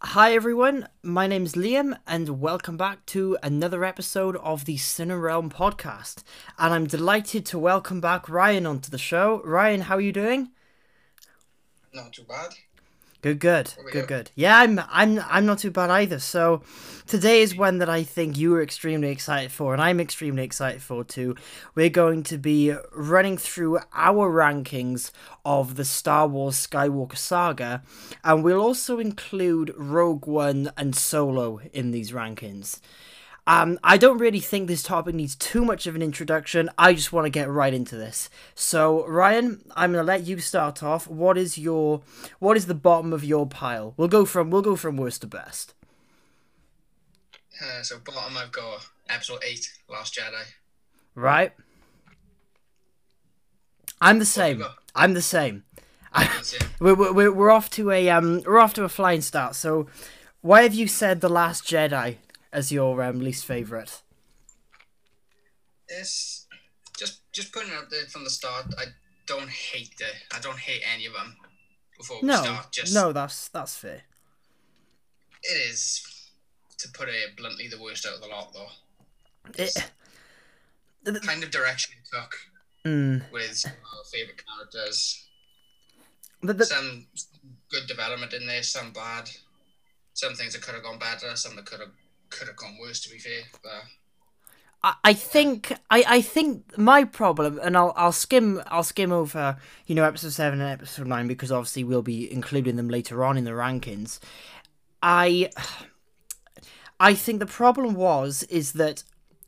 Hi everyone, my name's Liam, and welcome back to another episode of the Cinema Realm podcast. And I'm delighted to welcome back Ryan onto the show. Ryan, how are you doing? Not too bad. Good, good, good, good. Yeah, I'm, I'm, I'm not too bad either. So, today is one that I think you are extremely excited for, and I'm extremely excited for too. We're going to be running through our rankings of the Star Wars Skywalker saga, and we'll also include Rogue One and Solo in these rankings. Um, I don't really think this topic needs too much of an introduction. I just want to get right into this. So, Ryan, I'm gonna let you start off. What is your, what is the bottom of your pile? We'll go from, we'll go from worst to best. Uh, so bottom, I've got episode eight, Last Jedi. Right? I'm the same. I'm the same. We're, we're, we're off to a um we're off to a flying start. So, why have you said the Last Jedi as your um, least favorite? It's just just putting it out there from the start. I don't hate the. I don't hate any of them. Before we No, start, just no, that's that's fair. it is to put it bluntly the worst out of the lot, though. It, The kind of direction it took mm, with our favorite characters. but the, Some good development in there, some bad. Some things that could have gone better, some that could have could have gone worse. To be fair, but I, think I, I think my problem, and I'll I'll skim I'll skim over you know episode seven and episode nine because obviously we'll be including them later on in the rankings. I I think the problem was is that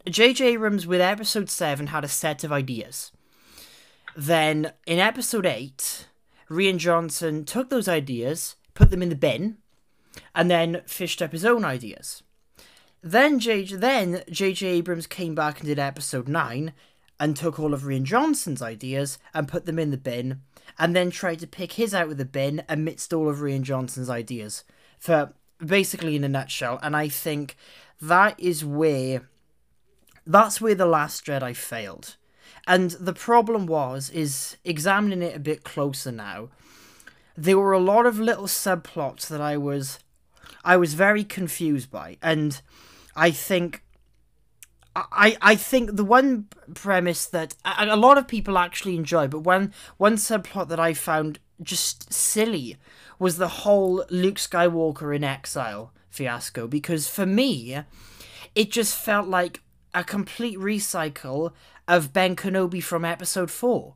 J.J. Abrams with episode seven had a set of ideas. Then in episode eight, Rian Johnson took those ideas, put them in the bin, and then fished up his own ideas. Then J then J.J. Abrams came back and did episode nine and took all of Rian Johnson's ideas and put them in the bin, and then tried to pick his out of the bin amidst all of Rian Johnson's ideas. For basically in a nutshell, and I think that is where that's where the Last Jedi failed. And the problem was is examining it a bit closer now. There were a lot of little subplots that I was I was very confused by, and I think I I think the one premise that a, a lot of people actually enjoy, but one one subplot that I found just silly was the whole Luke Skywalker in exile fiasco because for me it just felt like a complete recycle of Ben Kenobi from episode 4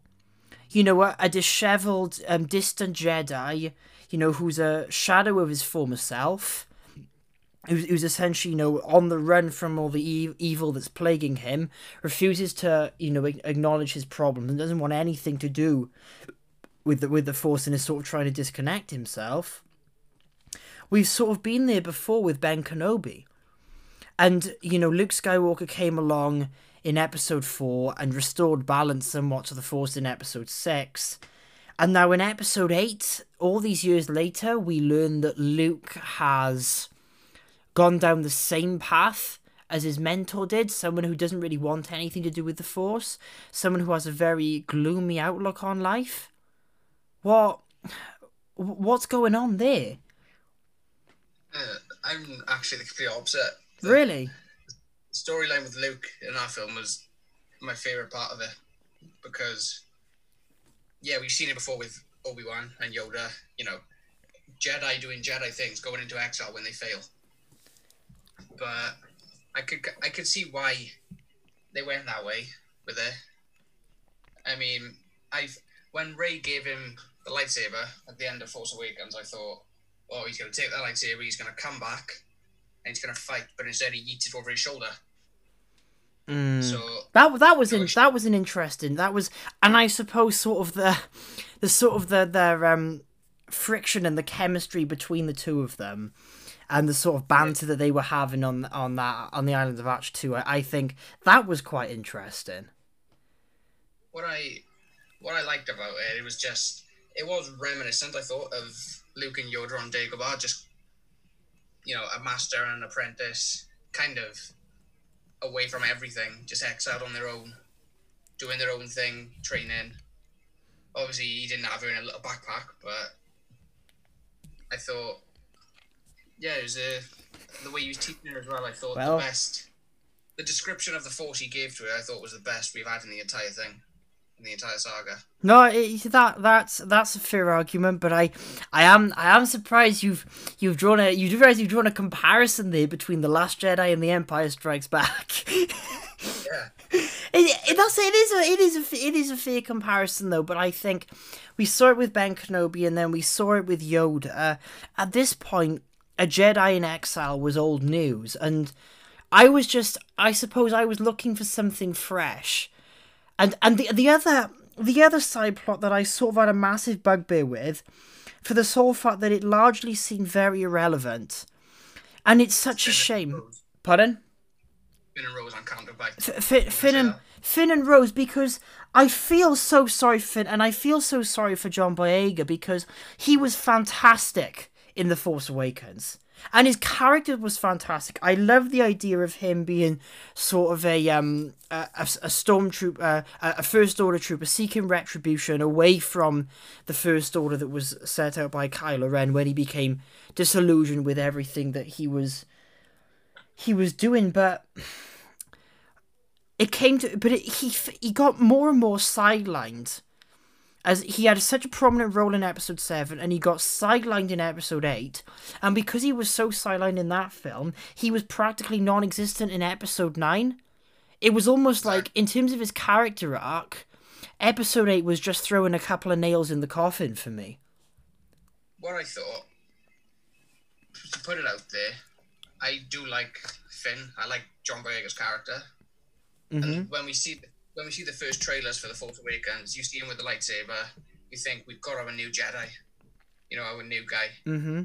you know, a, a disheveled, um, distant Jedi, you know, who's a shadow of his former self, who's, who's essentially, you know, on the run from all the e- evil that's plaguing him, refuses to, you know, acknowledge his problems and doesn't want anything to do with the, with the Force and is sort of trying to disconnect himself. We've sort of been there before with Ben Kenobi. And, you know, Luke Skywalker came along in episode 4 and restored balance somewhat to the Force in episode 6. And now in episode 8, all these years later, we learn that Luke has gone down the same path as his mentor did someone who doesn't really want anything to do with the Force, someone who has a very gloomy outlook on life. What. What's going on there? uh, I'm actually the complete opposite. Really? The Really? storyline with Luke in our film was my favorite part of it because, yeah, we've seen it before with Obi Wan and Yoda. You know, Jedi doing Jedi things, going into exile when they fail. But I could I could see why they went that way with it. I mean, I've when Rey gave him the lightsaber at the end of Force Awakens, I thought, oh, he's gonna take that lightsaber, he's gonna come back, and he's gonna fight. But instead, he yeets it over his shoulder. Mm. So That that was in, that was an interesting that was and I suppose sort of the the sort of the their um friction and the chemistry between the two of them and the sort of banter that they were having on on that on the island of Ahch-To I, I think that was quite interesting. what I what I liked about it, it was just it was reminiscent. I thought of Luke and Yoda on Dagobah, just you know, a master and an apprentice, kind of away from everything, just exiled on their own, doing their own thing, training. Obviously, he didn't have her in a little backpack, but I thought Yeah, it was uh, the way he was teaching her as well. I thought Well- the best. The description of the force he gave to her, I thought was the best we've had in the entire thing, in the entire saga. No, it, that that's that's a fair argument, but I, I am I am surprised you've you've drawn a you do realize you've drawn a comparison there between the Last Jedi and the Empire Strikes Back. Yeah. It, it, that's it is a it is a it is a fair comparison though, but I think we saw it with Ben Kenobi and then we saw it with Yoda. Uh, at this point, a Jedi in exile was old news, and I was just I suppose I was looking for something fresh, and and the the other the other side plot that I sort of had a massive bugbear with, for the sole fact that it largely seemed very irrelevant, and it's such a shame. Pardon. Finn and Rose on Canto Bight. F- Finn, Finn and Finn and Rose because I feel so sorry for Finn and I feel so sorry for John Boyega because he was fantastic in The Force Awakens. And his character was fantastic. I love the idea of him being sort of a um a, a, a stormtrooper, uh, a a first order trooper seeking retribution away from the first order that was set out by Kylo Ren when he became disillusioned with everything that he was he was doing. But it came to but it, he he got more and more sidelined as he had such a prominent role in episode 7 and he got sidelined in episode 8 and because he was so sidelined in that film he was practically non-existent in episode 9 it was almost like in terms of his character arc episode 8 was just throwing a couple of nails in the coffin for me What I thought, to put it out there, I do like Finn. I like John Boyega's character. hmm And when we see when we see the first trailers for the Force Awakens, you see him with the lightsaber. You think we've got our new Jedi, you know, our new guy. hmm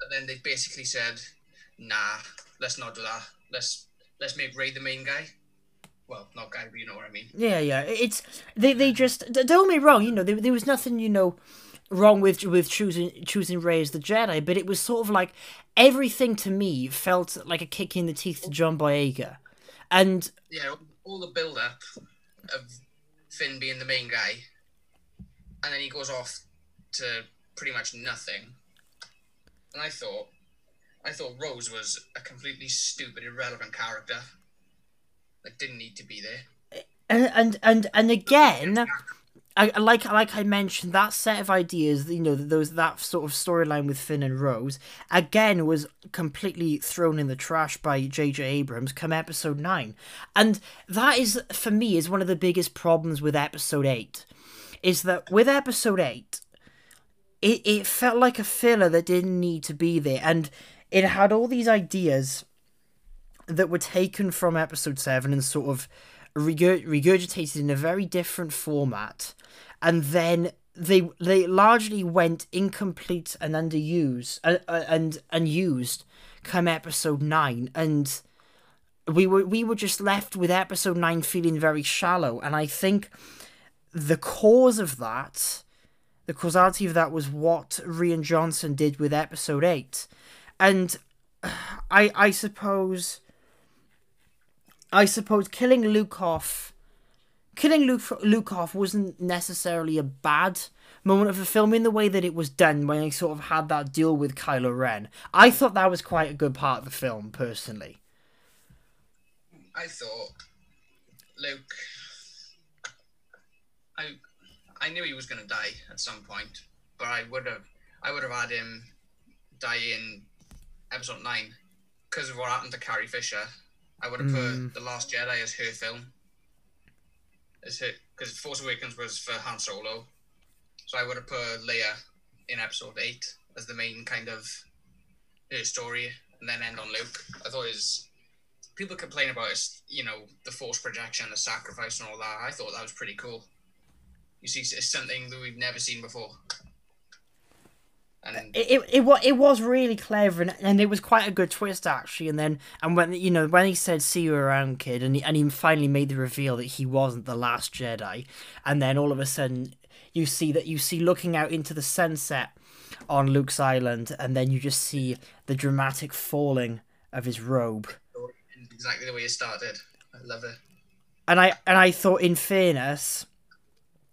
But then they basically said, "Nah, let's not do that. Let's let's make Rey the main guy." Well, not guy, but you know what I mean. Yeah, yeah. It's they they just don't me wrong. You know, there, there was nothing you know wrong with with choosing choosing Rey as the Jedi, but it was sort of like everything to me felt like a kick in the teeth to John Boyega, and Yeah, all the build up of Finn being the main guy, and then he goes off to pretty much nothing. And I thought, I thought Rose was a completely stupid, irrelevant character that didn't need to be there. and and and, and again. I, like like I mentioned, that set of ideas, you know, those that sort of storyline with Finn and Rose, again was completely thrown in the trash by J.J. Abrams come episode nine, and that is for me is one of the biggest problems with episode eight, is that with episode eight, it it felt like a filler that didn't need to be there, and it had all these ideas that were taken from episode 7 and sort of regurg- regurgitated in a very different format and then they they largely went incomplete and underused uh, uh, and unused come episode 9 and we were we were just left with episode 9 feeling very shallow and i think the cause of that the causality of that was what Rian Johnson did with episode 8 and i i suppose I suppose killing Luke off, killing Luke Luke off wasn't necessarily a bad moment of the film in the way that it was done when he sort of had that deal with Kylo Ren. I thought that was quite a good part of the film, personally. I thought Luke. I I knew he was going to die at some point, but I would have I would have had him die in episode nine because of what happened to Carrie Fisher. I would have Mm. put the Last Jedi as her film, as her because Force Awakens was for Han Solo, so I would have put Leia in episode eight as the main kind of her story, and then end on Luke. I thought it was people complain about you know, the force projection, the sacrifice, and all that. I thought that was pretty cool. You see, it's something that we've never seen before. And It it it, it was really clever and, and it was quite a good twist actually. And then and when you know when he said "see you around, kid," and he, and he finally made the reveal that he wasn't the last Jedi, and then all of a sudden you see that you see looking out into the sunset on Luke's island, and then you just see the dramatic falling of his robe. exactly the way it started. I love it. and I and I thought, in fairness,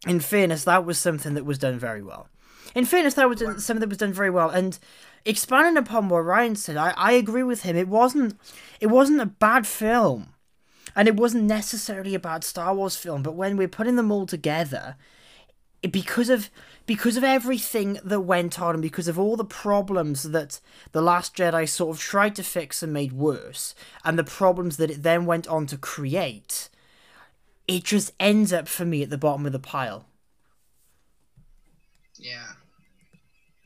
in fairness, that was something that was done very well. In fairness, that was something that was done very well, and expanding upon what Ryan said, I, I agree with him. It wasn't it wasn't a bad film. And it wasn't necessarily a bad Star Wars film, but when we're putting them all together, it, because of because of everything that went on and because of all the problems that the last jedi sort of tried to fix and made worse and the problems that it then went on to create it just ends up for me at the bottom of the pile Yeah.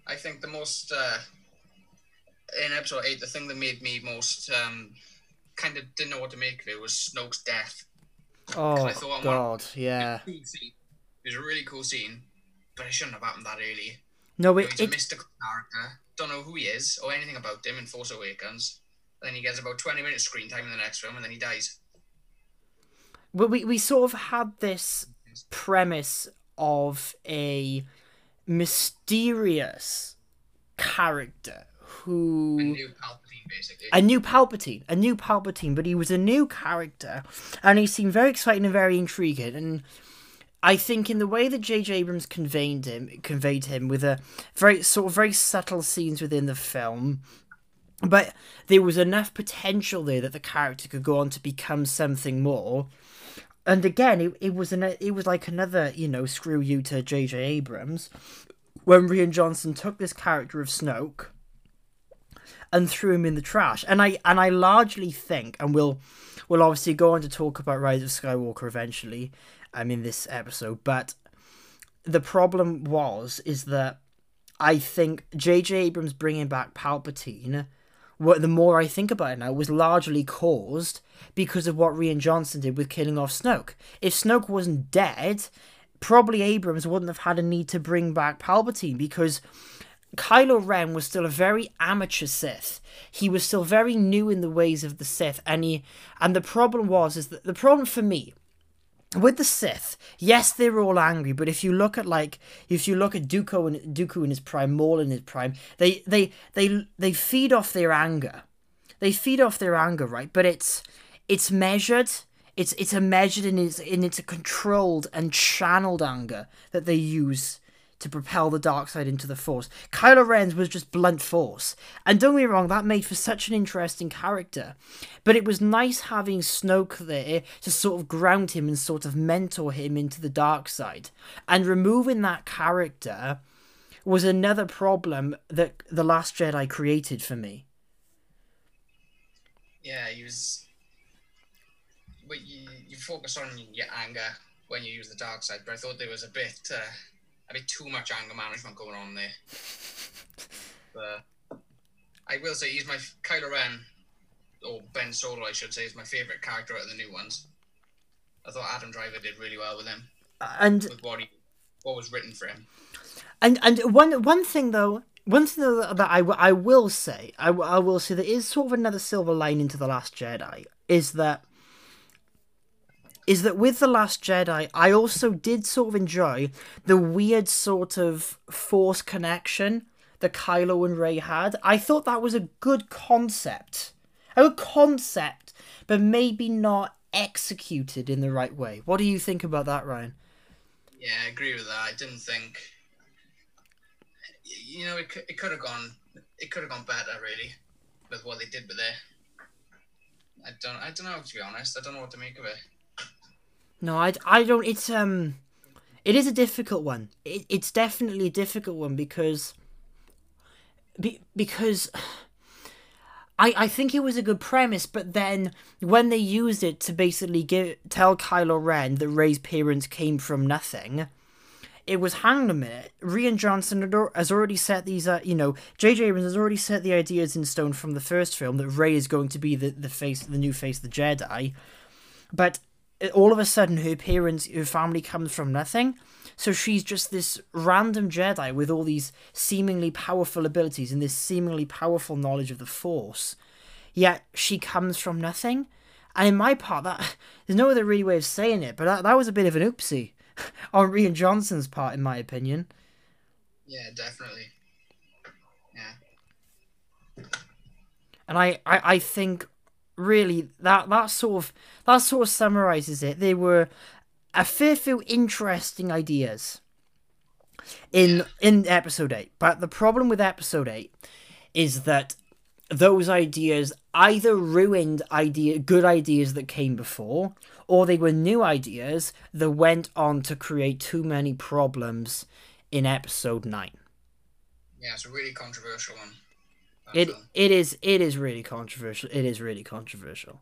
I think the most uh, in episode eight, the thing that made me most um, kind of didn't know what to make of it was Snoke's death. oh I thought one- god yeah Cool scene. It was a really cool scene, but it shouldn't have happened that early. no He's it, a it mystical character. Don't know who he is or anything about him in Force Awakens. then he gets about twenty minutes screen time in the next film, and then he dies. Well, we, we sort of had this premise of a mysterious character who A new Palpatine, basically. a new Palpatine, a new Palpatine, but he was a new character, and he seemed very exciting and very intriguing. And I think in the way that J.J. Abrams conveyed him, conveyed him with a very sort of very subtle scenes within the film, but there was enough potential there that the character could go on to become something more. And again, it, it was an it was like another you know screw you to J.J. Abrams when Rian Johnson took this character of Snoke and threw him in the trash. And I and I largely think, and we'll we'll obviously go on to talk about Rise of Skywalker eventually, um, in this episode. But the problem was is that I think J.J. Abrams bringing back Palpatine. What the more I think about it now, was largely caused because of what Rian Johnson did with killing off Snoke. If Snoke wasn't dead, probably Abrams wouldn't have had a need to bring back Palpatine because Kylo Ren was still a very amateur Sith. He was still very new in the ways of the Sith, and he and the problem was is that the problem for me with the Sith, yes, they're all angry, but if you look at like if you look at Dooku and Dooku in his prime, Maul in his prime, they they they they feed off their anger. They feed off their anger, right? But it's it's measured. It's it's a measured and it's and it's a controlled and channeled anger that they use to propel the dark side into the force. Kylo Ren's was just blunt force. And don't get me wrong, that made for such an interesting character. But it was nice having Snoke there to sort of ground him and sort of mentor him into the dark side. And removing that character was another problem that The Last Jedi created for me. Yeah, he was. But you, you focus on your anger when you use the dark side, but I thought there was a bit, uh, a bit too much anger management going on there. But I will say he's my Kylo Ren, or Ben Solo, I should say, is my favorite character out of the new ones. I thought Adam Driver did really well with him, And with what he, what was written for him. And and one one thing though, one thing that I, w- I will say, I, w- I will say there is sort of another silver lining to the Last Jedi is that is that with the Last Jedi, I also did sort of enjoy the weird sort of force connection that Kylo and Rey had. I thought that was a good concept, a good concept, but maybe not executed in the right way. What do you think about that, Ryan? Yeah, I agree with that. I didn't think. You know, it, it could have gone. It could have gone better, really, with what they did with it. I don't. I don't know. To be honest, I don't know what to make of it. No, I, I don't. It's um, it is a difficult one. It, it's definitely a difficult one because, be, because, I I think it was a good premise, but then when they used it to basically give tell Kylo Ren that Rey's parents came from nothing, it was hang on a minute. Rian Johnson has already set these, uh, you know, J.J. Abrams has already set the ideas in stone from the first film that Rey is going to be the the face, the new face of the Jedi, but all of a sudden her parents her family comes from nothing so she's just this random jedi with all these seemingly powerful abilities and this seemingly powerful knowledge of the force yet she comes from nothing and in my part that there's no other really way of saying it but that, that was a bit of an oopsie on Rian Johnson's part in my opinion Yeah, definitely. Yeah. and I, I, I think really that that sort of that sort of summarizes it. They were a fair few interesting ideas in in episode eight, but the problem with episode eight is that those ideas either ruined idea good ideas that came before or they were new ideas that went on to create too many problems in episode 9 Yeah, it's a really controversial one. It film. it is it is really controversial. It is really controversial.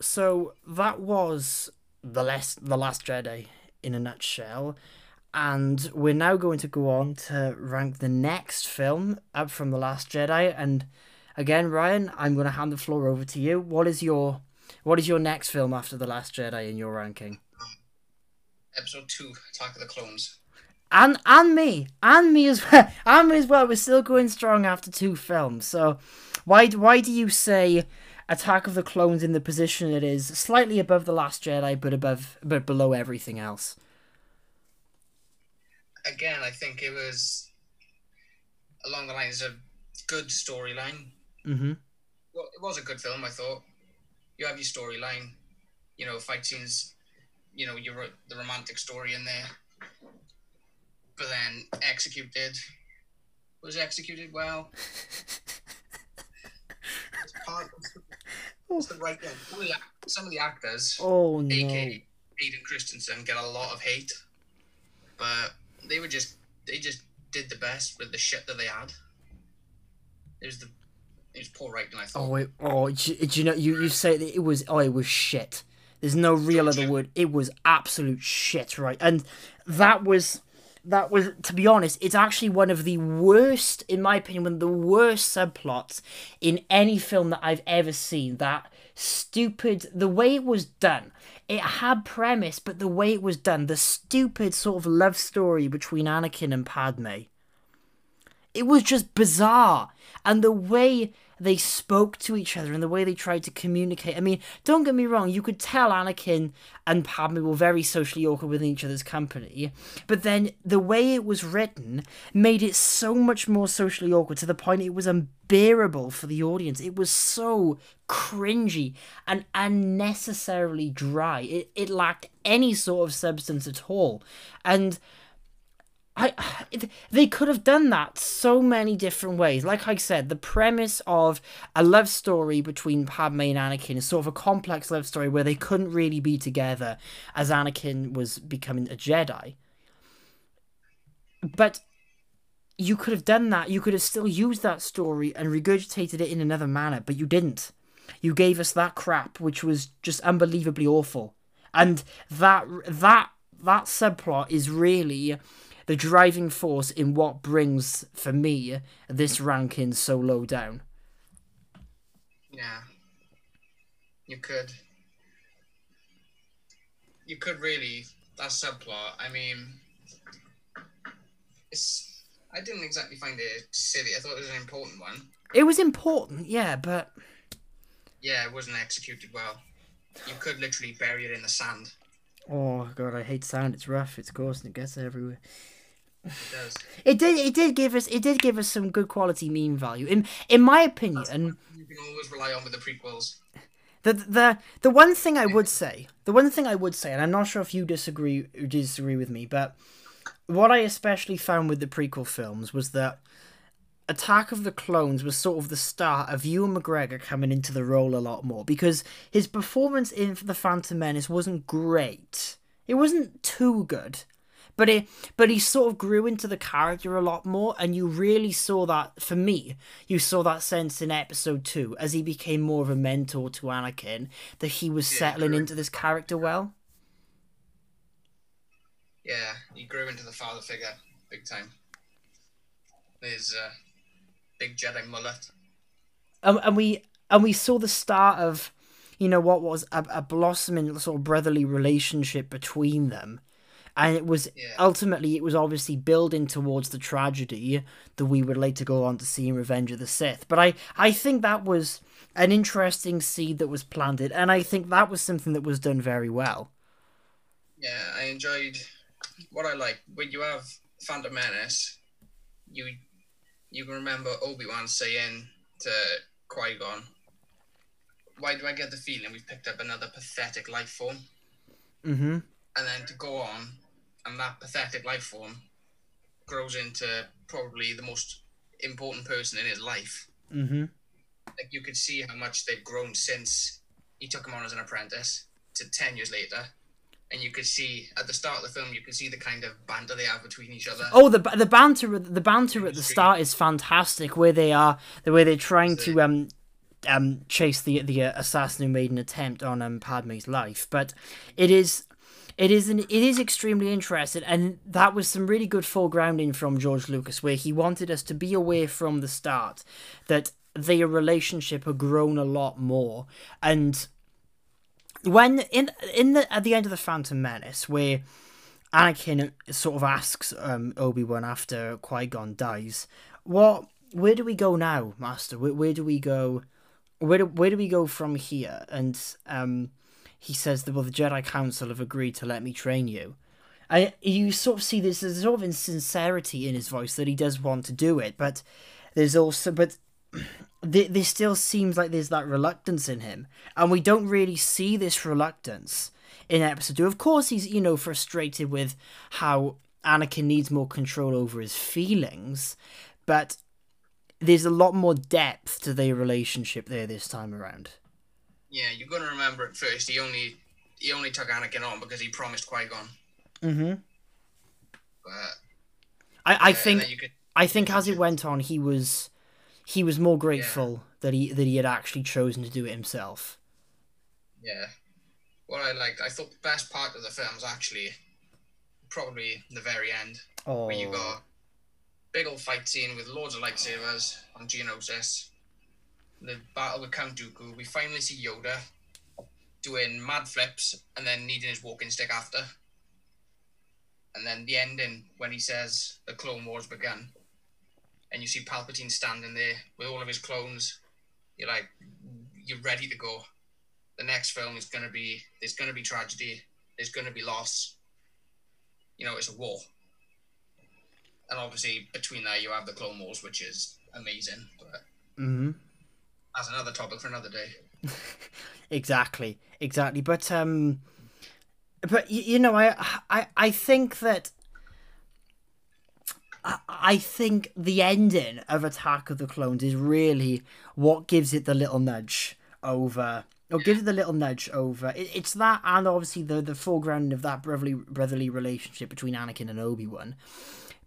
So that was the last the last jedi in a nutshell. And we're now going to go on to rank the next film up from the last jedi. And again ryan i'm going to hand the floor over to you. What is your what is your next film after the last jedi in your ranking? Episode two, Attack of the Clones. And and me. And me as well. And me as well. We're still going strong after two films. So why why do you say attack of the clones in the position it is slightly above the last jedi but above but below everything else? Again, I think it was along the lines of good storyline. mm-hmm. Well, it was a good film, I thought. You have your storyline, you know, fight scenes, you know, your the romantic story in there. But then executed was executed well. It's the right one. Some of the, some of the actors, oh no aka Hayden Christensen, get a lot of hate, but they were just they just did the best with the shit that they had. It was the it was Paul Wright, I thought. oh wait oh do, do you know you you say that it was oh it was shit there's no real other word it was absolute shit right and that was that was to be honest it's actually one of the worst in my opinion one of the worst subplots in any film that i've ever seen. That stupid the way it was done it had premise but the way it was done the stupid sort of love story between anakin and padme it was just bizarre. And the way they spoke to each other and the way they tried to communicate. I mean don't get me wrong you could tell anakin and padme were very socially awkward within each other's company but then the way it was written made it so much more socially awkward to the point it was unbearable for the audience. It was so cringy and unnecessarily dry. It, it lacked any sort of substance at all. And I they could have done that so many different ways. Like I said, the premise of a love story between Padme and Anakin is sort of a complex love story where they couldn't really be together as Anakin was becoming a Jedi. But you could have done that. You could have still used that story and regurgitated it in another manner, but you didn't. You gave us that crap, which was just unbelievably awful. And that that that subplot is really the driving force in what brings for me this ranking so low down. Yeah. You could. You could really that subplot. I mean, it's. I didn't exactly find it silly. I thought it was an important one. It was important, yeah, but Yeah, it wasn't executed well. You could literally bury it in the sand. oh god, I hate sand. It's rough. It's coarse and it gets everywhere. It does. It did. It did give us. It did give us some good quality meme value. In in my opinion, You can always rely on with the prequels. The the the one thing I would say, the one thing I would say, and I'm not sure if you disagree disagree with me, but what I especially found with the prequel films was that Attack of the Clones was sort of the start of Ewan McGregor coming into the role a lot more because his performance in The Phantom Menace wasn't great. It wasn't too good. But it, but he sort of grew into the character a lot more, and you really saw that. For me, you saw that sense in episode two as he became more of a mentor to Anakin, that he was settling into this character well. Yeah, he grew into the father figure big time. His uh, big Jedi mullet. and, and we and we saw the start of you know what was a, a blossoming sort of brotherly relationship between them and it was Yeah. ultimately it was obviously building towards the tragedy that we would later go on to see in revenge of the sith but i i think that was an interesting seed that was planted and i think that was something that was done very well Yeah, I enjoyed what I like when you have Phantom Menace. You you can remember Obi Wan saying to Qui Gon, "Why do I get the feeling we've picked up another pathetic life form?" mm-hmm And then to go on, and that pathetic life form grows into probably the most important person in his life. Mm-hmm. Like you could see how much they've grown since he took him on as an apprentice to ten years later. And you could see at the start of the film, you could see the kind of banter they have between each other. Oh, the the banter the banter at the start is fantastic. Where they are, the way they're trying to um um chase the the uh, assassin who made an attempt on um Padme's life, but it is. It is an, it is extremely interesting, and that was some really good foregrounding from George Lucas, where he wanted us to be aware from the start that their relationship had grown a lot more, and when in in the at the end of the Phantom Menace, where Anakin sort of asks um, Obi Wan after Qui Gon dies, "What? Where do we go now, Master? Where, where do we go? Where do, where do we go from here?" And um, he says that well, the Jedi Council have agreed to let me train you. I you sort of see this there's sort of insincerity in his voice that he does want to do it, but there's also but there still seems like there's that reluctance in him, and we don't really see this reluctance in episode two. Of course, he's you know frustrated with how Anakin needs more control over his feelings, but there's a lot more depth to their relationship there this time around. Yeah, you're gonna remember at first he only he only took Anakin on because he promised Qui Gon. Mm-hmm. But I, I yeah, think could I think as it went on, he was he was more grateful that he that he had actually chosen to do it himself. yeah. What I liked, I thought the best part of the film was actually probably the very end. Oh, where you got big old fight scene with loads of lightsabers on Geonosis. The battle with Count Dooku. We finally see Yoda doing mad flips and then needing his walking stick after. And then the ending when he says the Clone Wars begun. And you see Palpatine standing there with all of his clones. You're like, you're ready to go. The next film is gonna be there's gonna be tragedy. There's gonna be loss. You know, it's a war and obviously between that you have the Clone Wars, which is amazing. But hmm that's another topic for another day. exactly, exactly. But um, but you know, I I I think that. I- I think the ending of Attack of the Clones is really what gives it the little nudge over, or gives it the little nudge over. It's that, and obviously the the foreground of that brotherly brotherly relationship between Anakin and Obi Wan.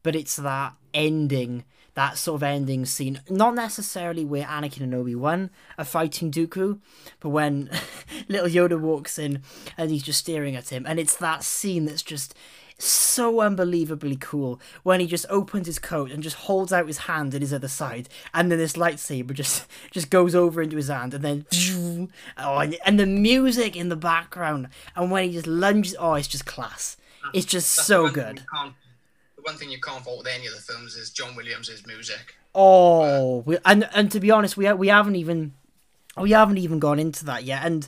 But it's that ending, that sort of ending scene, not necessarily where Anakin and Obi Wan are fighting Dooku, but when little Yoda walks in and he's just staring at him, and it's that scene that's just so unbelievably cool when he just opens his coat and just holds out his hand at his other side and then this lightsaber just just goes over into his hand and then oh, and, and the music in the background and when he just lunges oh it's just class. It's just so the one thing good one thing you can't fault with any of the films is John Williams' music. Oh, we, and and to be honest, we we haven't even we haven't even gone into that yet, and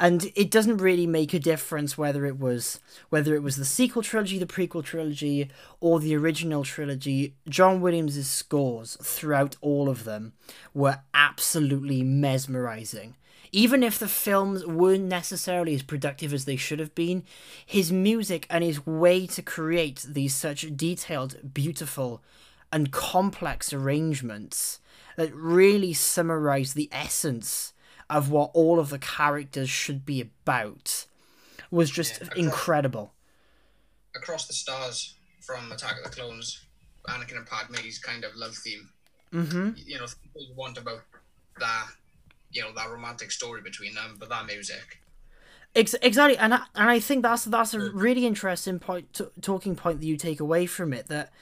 and it doesn't really make a difference whether it was whether it was the sequel trilogy, the prequel trilogy, or the original trilogy. John Williams' scores throughout all of them were absolutely mesmerizing. Even if the films weren't necessarily as productive as they should have been, his music and his way to create these such detailed, beautiful, and complex arrangements that really summarize the essence of what all of the characters should be about was just Yeah, across- incredible. Across the Stars from Attack of the Clones, Anakin and Padme's kind of love theme. hmm You know, you want about that, you know, that romantic story between them, but that music. Exactly, and I, and I think that's that's a mm. really interesting point, t- talking point that you take away from it. That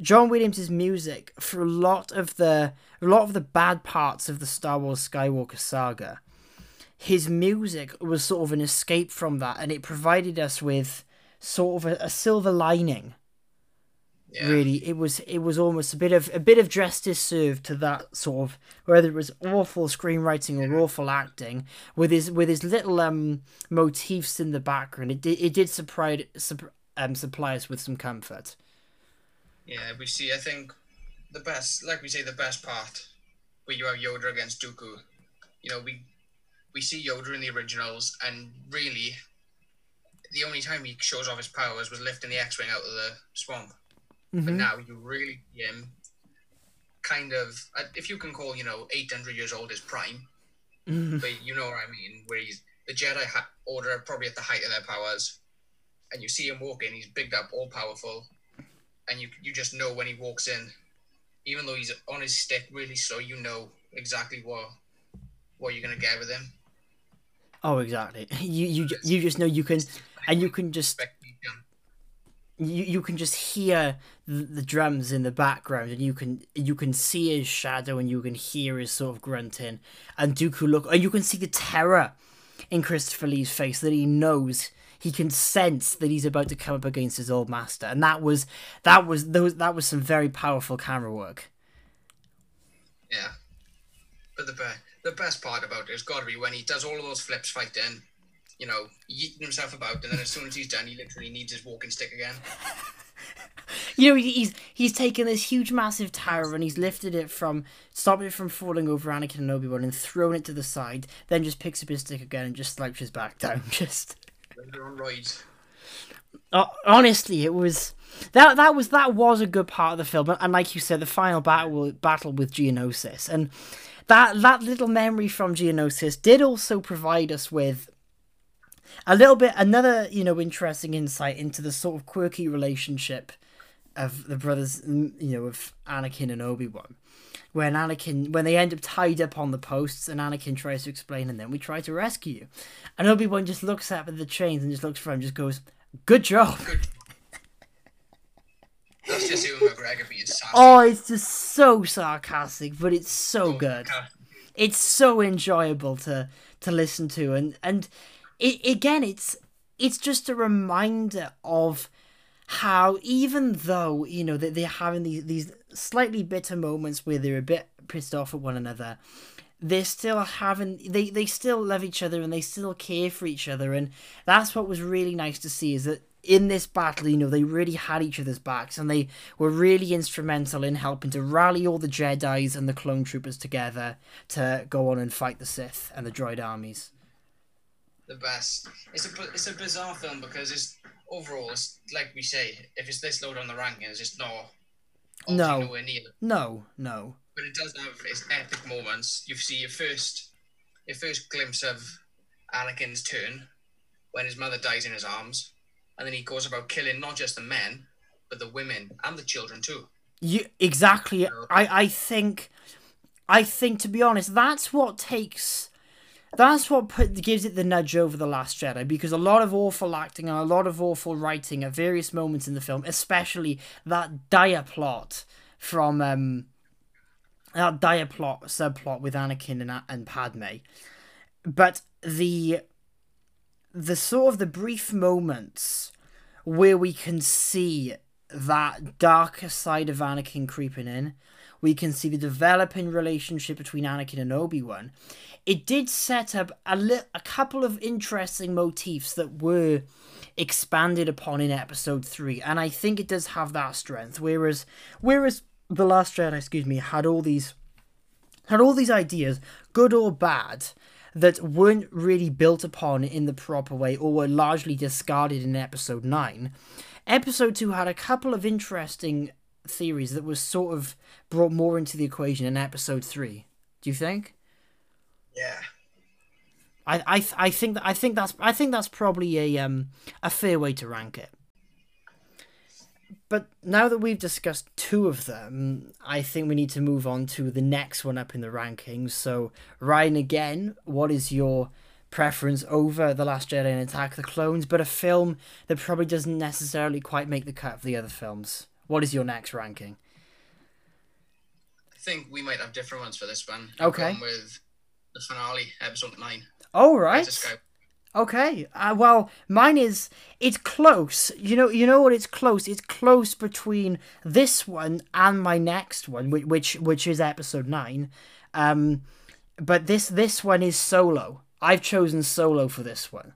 John Williams' music for a lot of the a lot of the bad parts of the Star Wars Skywalker saga, his music was sort of an escape from that, and it provided us with sort of a, a silver lining. Yeah. Really, it was it was almost a bit of a bit of justice served to that sort of whether it was awful screenwriting or awful acting with his with his little um motifs in the background. It did it did supply supp- um supply us with some comfort. Yeah, we see. I think the best, like we say, the best part where you have Yoda against Dooku. You know, we we see Yoda in the originals, and really, the only time he shows off his powers was lifting the X-wing out of the swamp. But Mhm. now you really see him kind of, uh, if you can call, you know, 800 years old his prime, Mhm. but you know what I mean, where he's the Jedi ha- Order are probably at the height of their powers, and you see him walking, he's bigged up, all powerful, and you you just know when he walks in, even though he's on his stick really slow, you know exactly what what you're gonna get with him. Oh, exactly. You you you just know you can, and you can just Expect me to- you you can just hear the, drums in the background, and you can you can see his shadow, and you can hear his sort of grunting, and Dooku look, and you can see the terror in Christopher Lee's face that he knows he can sense that he's about to come up against his old master, and that was that was those that was some very powerful camera work. Yeah. But the the best part about it has got to be when he does all of those flips fighting, you know, yeeting himself about, and then as soon as he's done, he literally needs his walking stick again. You know, he's he's taken this huge, massive tower and he's lifted it from stopping it from falling over Anakin and Obi Wan and thrown it to the side. Then just picks up his stick again and just slouches back down. Just on roids. uh, honestly, it was that that was that was a good part of the film. And like you said, the final battle battle with Geonosis and that that little memory from Geonosis did also provide us with a little bit another you know interesting insight into the sort of quirky relationship of the brothers mm, you know of Anakin and Obi-Wan. When Anakin when they end up tied up on the posts and Anakin tries to explain and then we try to rescue you. And Obi-Wan just looks up at the chains and just looks for him just goes good job. That's just Ewan McGregor being oh it's just so sarcastic but it's so good. it's so enjoyable to to listen to. And and it, again it's it's just a reminder of how even though you know that they're having these these slightly bitter moments where they're a bit pissed off at one another they're still having they they still love each other and they still care for each other. And that's what was really nice to see is that in this battle you know they really had each other's backs and they were really instrumental in helping to rally all the jedis and the clone troopers together to go on and fight the sith and the droid armies the best. It's a it's a bizarre film because it's overall, it's like we say, if it's this low on the rankings, it's not No. no no But it does have its epic moments. You see your first your first glimpse of Anakin's turn when his mother dies in his arms, and then he goes about killing not just the men, but the women and the children too. You exactly. I I think, I think to be honest, that's what takes. That's what put gives it the nudge over the Last Jedi because a lot of awful acting and a lot of awful writing at various moments in the film, especially that dire plot from um that dire plot subplot with Anakin and and Padme, but the the sort of the brief moments where we can see that darker side of Anakin creeping in. We can see the developing relationship between Anakin and Obi Wan. It did set up a li- a couple of interesting motifs that were expanded upon in Episode Three, and I think it does have that strength. Whereas, whereas the Last Jedi, excuse me, had all these had all these ideas, good or bad, that weren't really built upon in the proper way or were largely discarded in episode 9. Episode 2 had a couple of interesting theories that was sort of brought more into the equation in episode 3. Do you think? Yeah. I I I think that I think that's I think that's probably a um a fair way to rank it. But now that we've discussed two of them, I think we need to move on to the next one up in the rankings. So, Ryan, again, what is your preference over The Last Jedi and Attack of the Clones, but a film that probably doesn't necessarily quite make the cut of the other films? What is your next ranking? I think we might have different ones for this one. Okay. With the finale, episode nine. Oh, right. Okay. Uh, well, mine is it's close. You know, you know what? It's close. It's close between this one and my next one, which which, which is episode nine. Um, but this this one is solo. I've chosen solo for this one.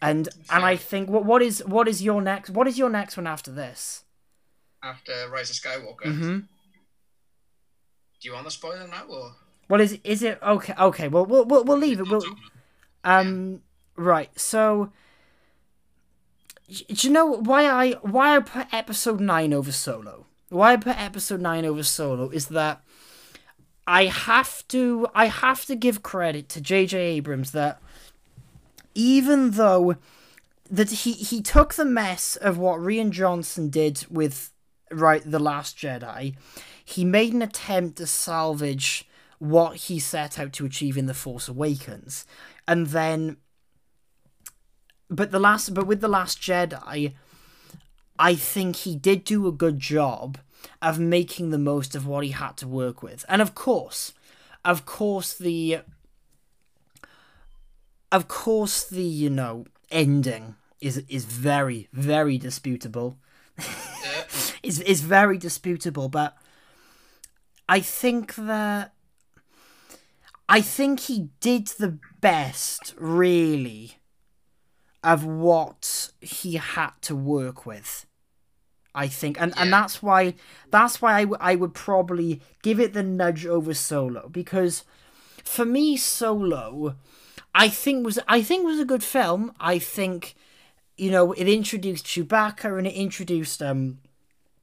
And and I think what what is what is your next what is your next one after this? After Rise of Skywalker. Mm-hmm. Do you want the spoiler now or? Well, is is it okay? Okay. Well, we'll we'll, we'll leave it. We'll, Um. Right. So. Do you know why I why I put episode nine over Solo? why I put episode nine over Solo is that I have to I have to give credit to J.J. Abrams that even though that he he took the mess of what Rian Johnson did with right the Last Jedi, he made an attempt to salvage what he set out to achieve in the Force Awakens, and then. But the last, but with the Last Jedi, I think he did do a good job of making the most of what he had to work with. And of course, of course the of course the, you know, ending is is very, very disputable. is is very disputable, but I think that I think he did the best really of what he had to work with. I think, and, yeah. and that's why that's why I, w- I would probably give it the nudge over Solo because for me Solo, I think was I think was a good film. I think you know it introduced Chewbacca and it introduced um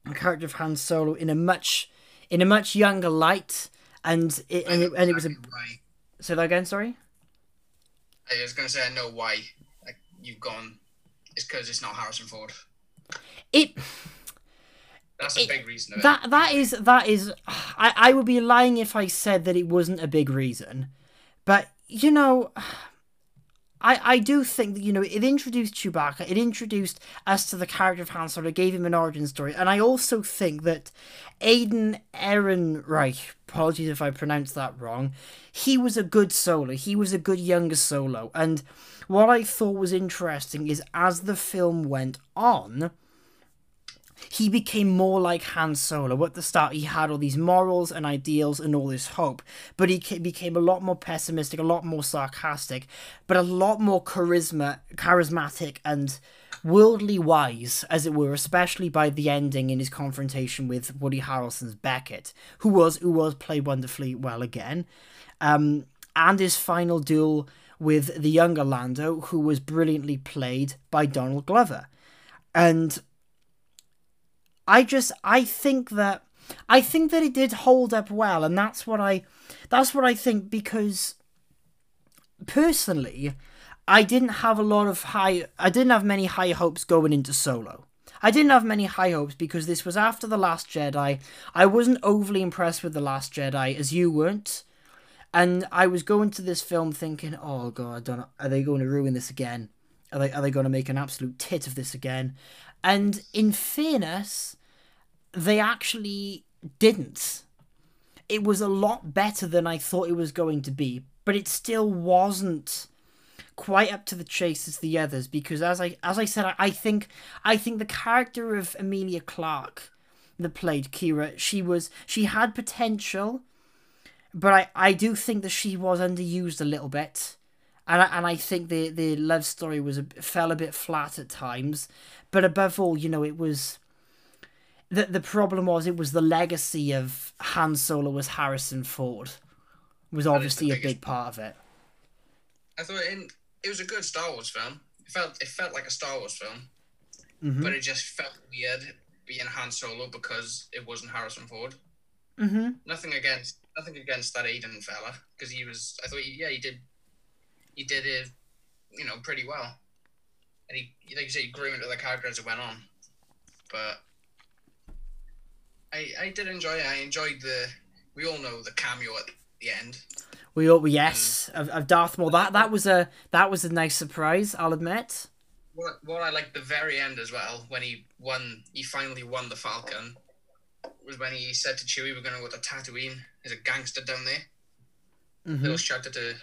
the character of Han Solo in a much in a much younger light, and it and it, and it was a. Why. Say that again. Sorry. I was gonna say I know why like, you've gone. It's because it's not Harrison Ford. It that's a it, big reason. That that is that is. I I would be lying if I said that it wasn't a big reason, but you know. I, I do think that you know it introduced Chewbacca, it introduced us to the character of Han Solo, gave him an origin story, and I also think that Aiden Ehrenreich, apologies if I pronounced that wrong, he was a good solo. He was a good younger solo, and what I thought was interesting is as the film went on, he became more like Han Solo. At the start, he had all these morals and ideals and all this hope, but he became a lot more pessimistic, a lot more sarcastic, but a lot more charisma, charismatic and worldly wise, as it were, especially by the ending in his confrontation with Woody Harrelson's Beckett, who was who was played wonderfully well again, um, and his final duel with the younger Lando, who was brilliantly played by Donald Glover, and I just I think that I think that it did hold up well, and that's what I that's what I think because personally, I didn't have a lot of high I didn't have many high hopes going into solo. I didn't have many high hopes because this was after The Last Jedi. I wasn't overly impressed with The Last Jedi as you weren't. And I was going to this film thinking, oh god, are they going to ruin this again? Are they are they going to make an absolute tit of this again? And in fairness, they actually didn't. It was a lot better than I thought it was going to be, but it still wasn't quite up to the chase as the others because as I as I said I, I think I think the character of Emilia Clarke that played Qi'ra she was she had potential but I, I do think that she was underused a little bit and I, and I think the the love story was a, fell a bit flat at times but above all you know it was the the problem was it was the legacy of Han Solo was Harrison Ford was obviously a big part of it. I thought it, it was a good Star Wars film. It felt it felt like a Star Wars film, mm-hmm. but it just felt weird being Han Solo because it wasn't Harrison Ford. Mm-hmm. Nothing against nothing against that Aiden fella because he was. I thought he, yeah he did he did it you know pretty well, and he like you said he grew into the character as it went on, but I, I did enjoy it. I enjoyed the. We all know the cameo at the end. We all yes of, of Darth Maul. That that was a that was a nice surprise. I'll admit. What what I liked the very end as well when he won. He finally won the Falcon. Was when he said to Chewie, "We're going to go to Tatooine. There's a gangster down there." Mm-hmm. Little shout out to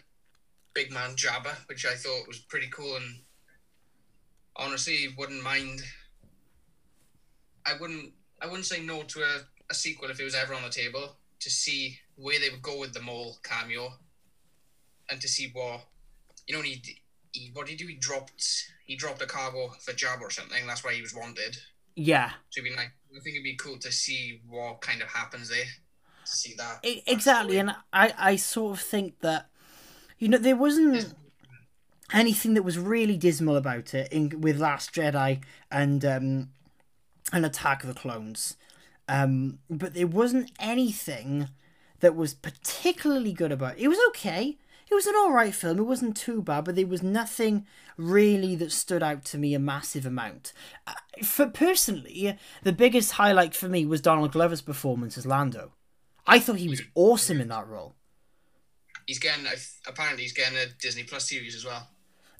Big Man Jabba, which I thought was pretty cool and honestly wouldn't mind. I wouldn't I wouldn't say no to a, a sequel if it was ever on the table to see where they would go with the Maul cameo and to see what you know he, he what did he do? He dropped he dropped a cargo for Jabba or something that's why he was wanted. Yeah. So it'd be like I think it'd be cool to see what kind of happens there to see that exactly and I I sort of think that you know there wasn't anything that was really dismal about it in with Last Jedi and um an Attack of the Clones. Um, but there wasn't anything that was particularly good about it. It was okay. It was an alright film. It wasn't too bad, but there was nothing really that stood out to me a massive amount. Uh, for personally, the biggest highlight for me was Donald Glover's performance as Lando. I thought he was awesome in that role. He's getting apparently he's getting a Disney Plus series as well.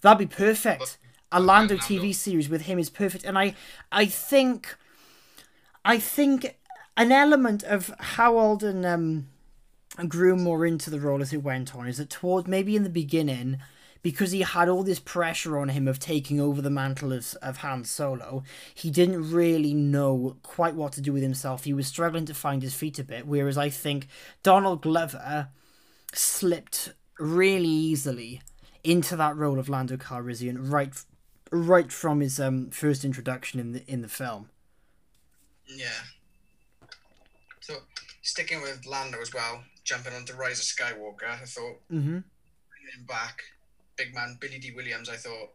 That'd be perfect. A Lando TV series with him is perfect, and I, I think, I think an element of how Alden um, grew more into the role as it went on is that toward maybe in the beginning, because he had all this pressure on him of taking over the mantle of, of Han Solo, he didn't really know quite what to do with himself. He was struggling to find his feet a bit, whereas I think Donald Glover slipped really easily into that role of Lando Calrissian right right from his um, first introduction in the in the film. Yeah. So sticking with Lando as well, jumping onto Rise of Skywalker, I thought mm-hmm. bringing him back, big man Billy Dee Williams. I thought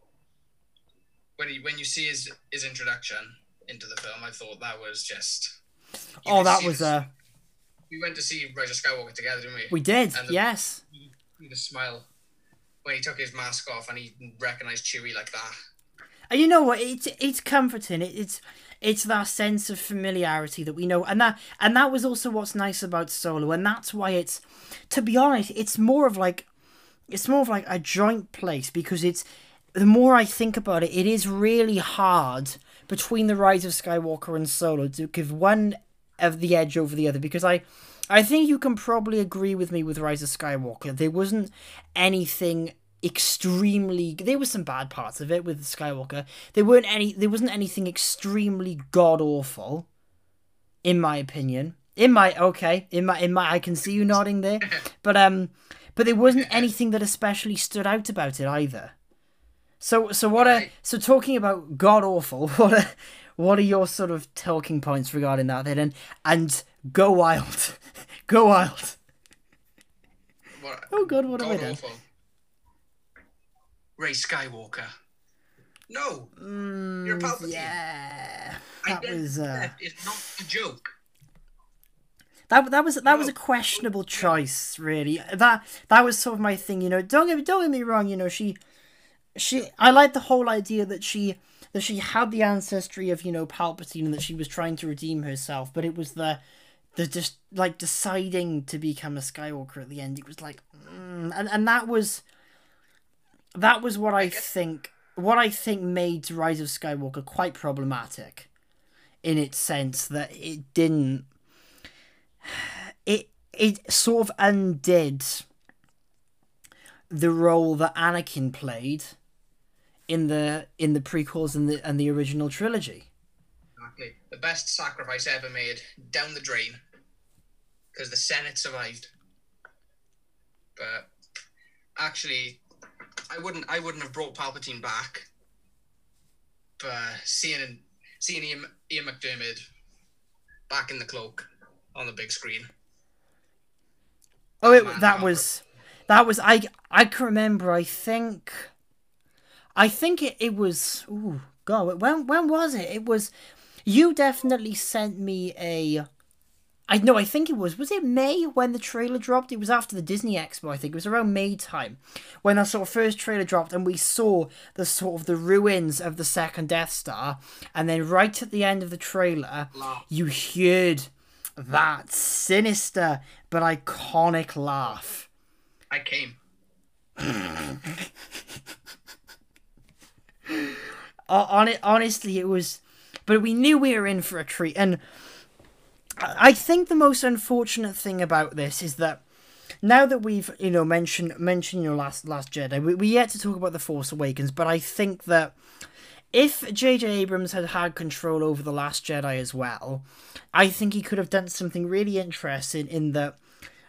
when he when you see his his introduction into the film, I thought that was just. Oh, that was uh We went to see Rise of Skywalker together, didn't we? We did. The, yes. The smile when he took his mask off and he recognized Chewie like that. And you know what? It's it's comforting. It, it's it's that sense of familiarity that we know, and that and that was also what's nice about Solo, and that's why it's, to be honest, it's more of like, it's more of like a joint place because it's. The more I think about it, it is really hard between the Rise of Skywalker and Solo to give one of the edge over the other because I. I think you can probably agree with me with Rise of Skywalker. There wasn't anything extremely there were some bad parts of it with Skywalker. There weren't any there wasn't anything extremely god awful in my opinion. In my okay, in my in my I can see you nodding there. But um but there wasn't anything that especially stood out about it either. So so what are so talking about god awful, what are what are your sort of talking points regarding that then and and go wild. go wild. What, oh god, what have I done? Awful. Rey Skywalker. No, mm, you're Palpatine. Yeah, that was. Uh... It's not a joke. That, that was that was a questionable choice, really. That that was sort of my thing, you know. Don't get don't get me wrong, you know. She, she. I like the whole idea that she that she had the ancestry of you know Palpatine and that she was trying to redeem herself, but it was the the just like deciding to become a Skywalker at the end. It was like, mm, and and that was that was what I, I think what I think made Rise of Skywalker quite problematic in its sense that it didn't it it sort of undid the role that Anakin played in the in the prequels and the and the original trilogy. Exactly. The best sacrifice ever made down the drain because the Senate survived. But actually I wouldn't I wouldn't have brought Palpatine back. But seeing seeing Ian, Ian McDiarmid back in the cloak on the big screen. Oh, it, Man, that was that was I I can remember. I think I think it, it was. Oh God, when when was it? It was. You definitely sent me a I know. I think it was. Was it May when the trailer dropped? It was after the Disney Expo. I think it was around May time when that sort of first trailer dropped, and we saw the sort of the ruins of the second Death Star, and then right at the end of the trailer, you heard that sinister but iconic laugh. I came. Uh, on it, honestly, it was, but we knew we were in for a treat, and I think the most unfortunate thing about this is that now that we've you know mentioned mentioned your last last Jedi, we we yet to talk about the Force Awakens, but I think that if J.J. Abrams had had control over the Last Jedi as well, I think he could have done something really interesting in that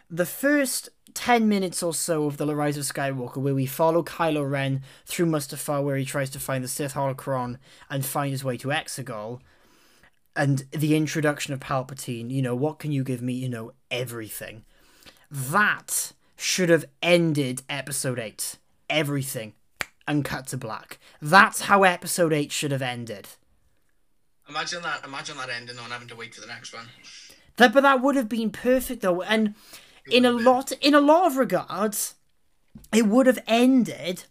the first 10 minutes or so of The Rise of Skywalker, where we follow Kylo Ren through Mustafar, where he tries to find the Sith Holocron and find his way to Exegol, and the introduction of Palpatine, you know, what can you give me? You know, everything. That should have ended episode 8. Everything. And cut to black. That's how episode 8 should have ended. Imagine that. Imagine that ending on having to wait for the next one. That, but that would have been perfect though, and in a lot, in a lot of regards, it would have ended.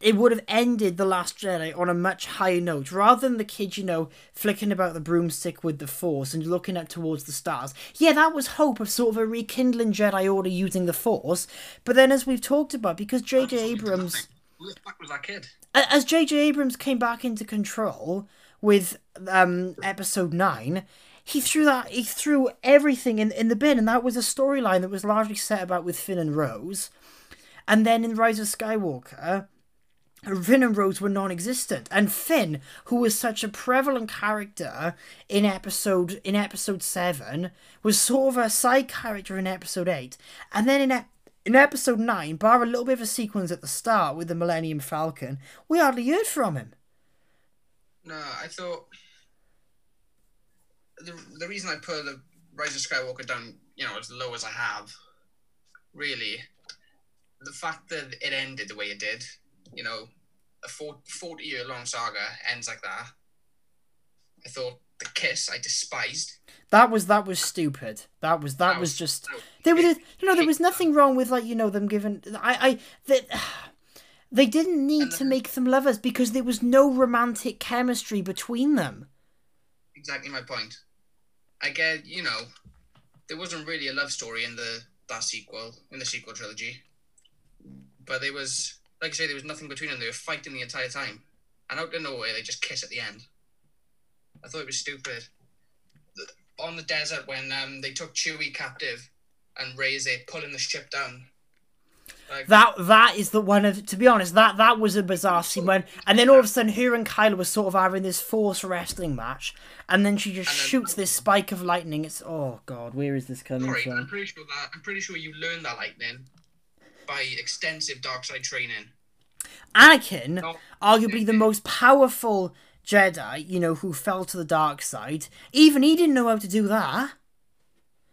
It would have ended the Last Jedi on a much higher note, rather than the kid, you know, flicking about the broomstick with the Force and looking up towards the stars. Yeah, that was hope of sort of a rekindling Jedi Order using the Force. But then, as we've talked about, because J.J. Abrams Who the fuck was that kid? as J.J. Abrams came back into control with um episode nine, he threw that he threw everything in in the bin, and that was a storyline that was largely set about with Finn and Rose, and then in Rise of Skywalker. Finn and Rose were non-existent, and Finn, who was such a prevalent character in episode in episode seven, was sort of a side character in episode eight, and then in in episode nine, bar a little bit of a sequence at the start with the Millennium Falcon, we hardly heard from him. No, I thought the the reason I put the Rise of Skywalker down, you know, as low as I have, really, the fact that it ended the way it did, you know, a 40 year long saga ends like that. I thought the kiss I despised. That was that was stupid. That was that, That was, was- just that was- there was no there was nothing wrong with like you know them giving I I that they didn't need And to make them lovers because there was no romantic chemistry between them. Exactly my point. I get, you know, there wasn't really a love story in the that sequel in the sequel trilogy, but there was, like I say, there was nothing between them. They were fighting the entire time, and out of nowhere they just kiss at the end. I thought it was stupid. On the desert when um, they took Chewie captive, and Rey's there pulling the ship down. Like, That that is the one of to be honest that that was a bizarre scene when and then all of a sudden her and Kylo was sort of having this force wrestling match and then she just then- shoots this spike of lightning. It's oh god, where is this coming sorry, I'm from? pretty sure that I'm pretty sure you learned that lightning by extensive dark side training. Anakin, No. arguably the most powerful Jedi, you know, who fell to the dark side, even he didn't know how to do that.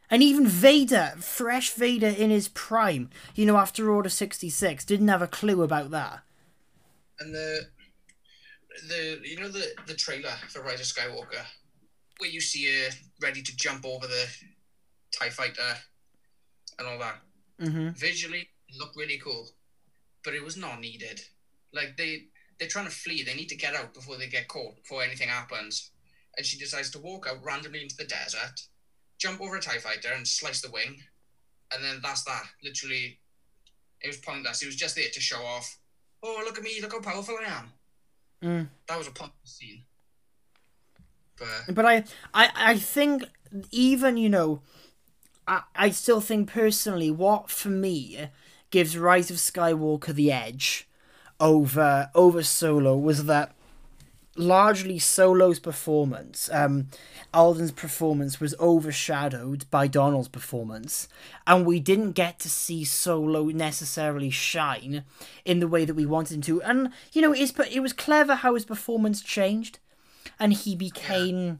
And even Vader, fresh Vader in his prime, you know, after Order 66, didn't have a clue about that. And the the you know the the trailer for Rise of Skywalker, where you see her ready to jump over the Tie Fighter and all that. hmm Visually, it looked really cool, but it was not needed. Like they they're trying to flee. They need to get out before they get caught. Before anything happens, and she decides to walk out randomly into the desert, jump over a Tie Fighter and slice the wing, and then that's that. Literally, it was pointless. It was just there to show off. Oh, look at me! Look how powerful I am. Mm. That was a pointless scene. But But I, I, I think even you know, I, I still think personally, what for me gives Rise of Skywalker the edge over over Solo was that largely Solo's performance, um, Alden's performance was overshadowed by Donald's performance, and we didn't get to see Solo necessarily shine in the way that we wanted him to. And you know, it was clever how his performance changed, and he became.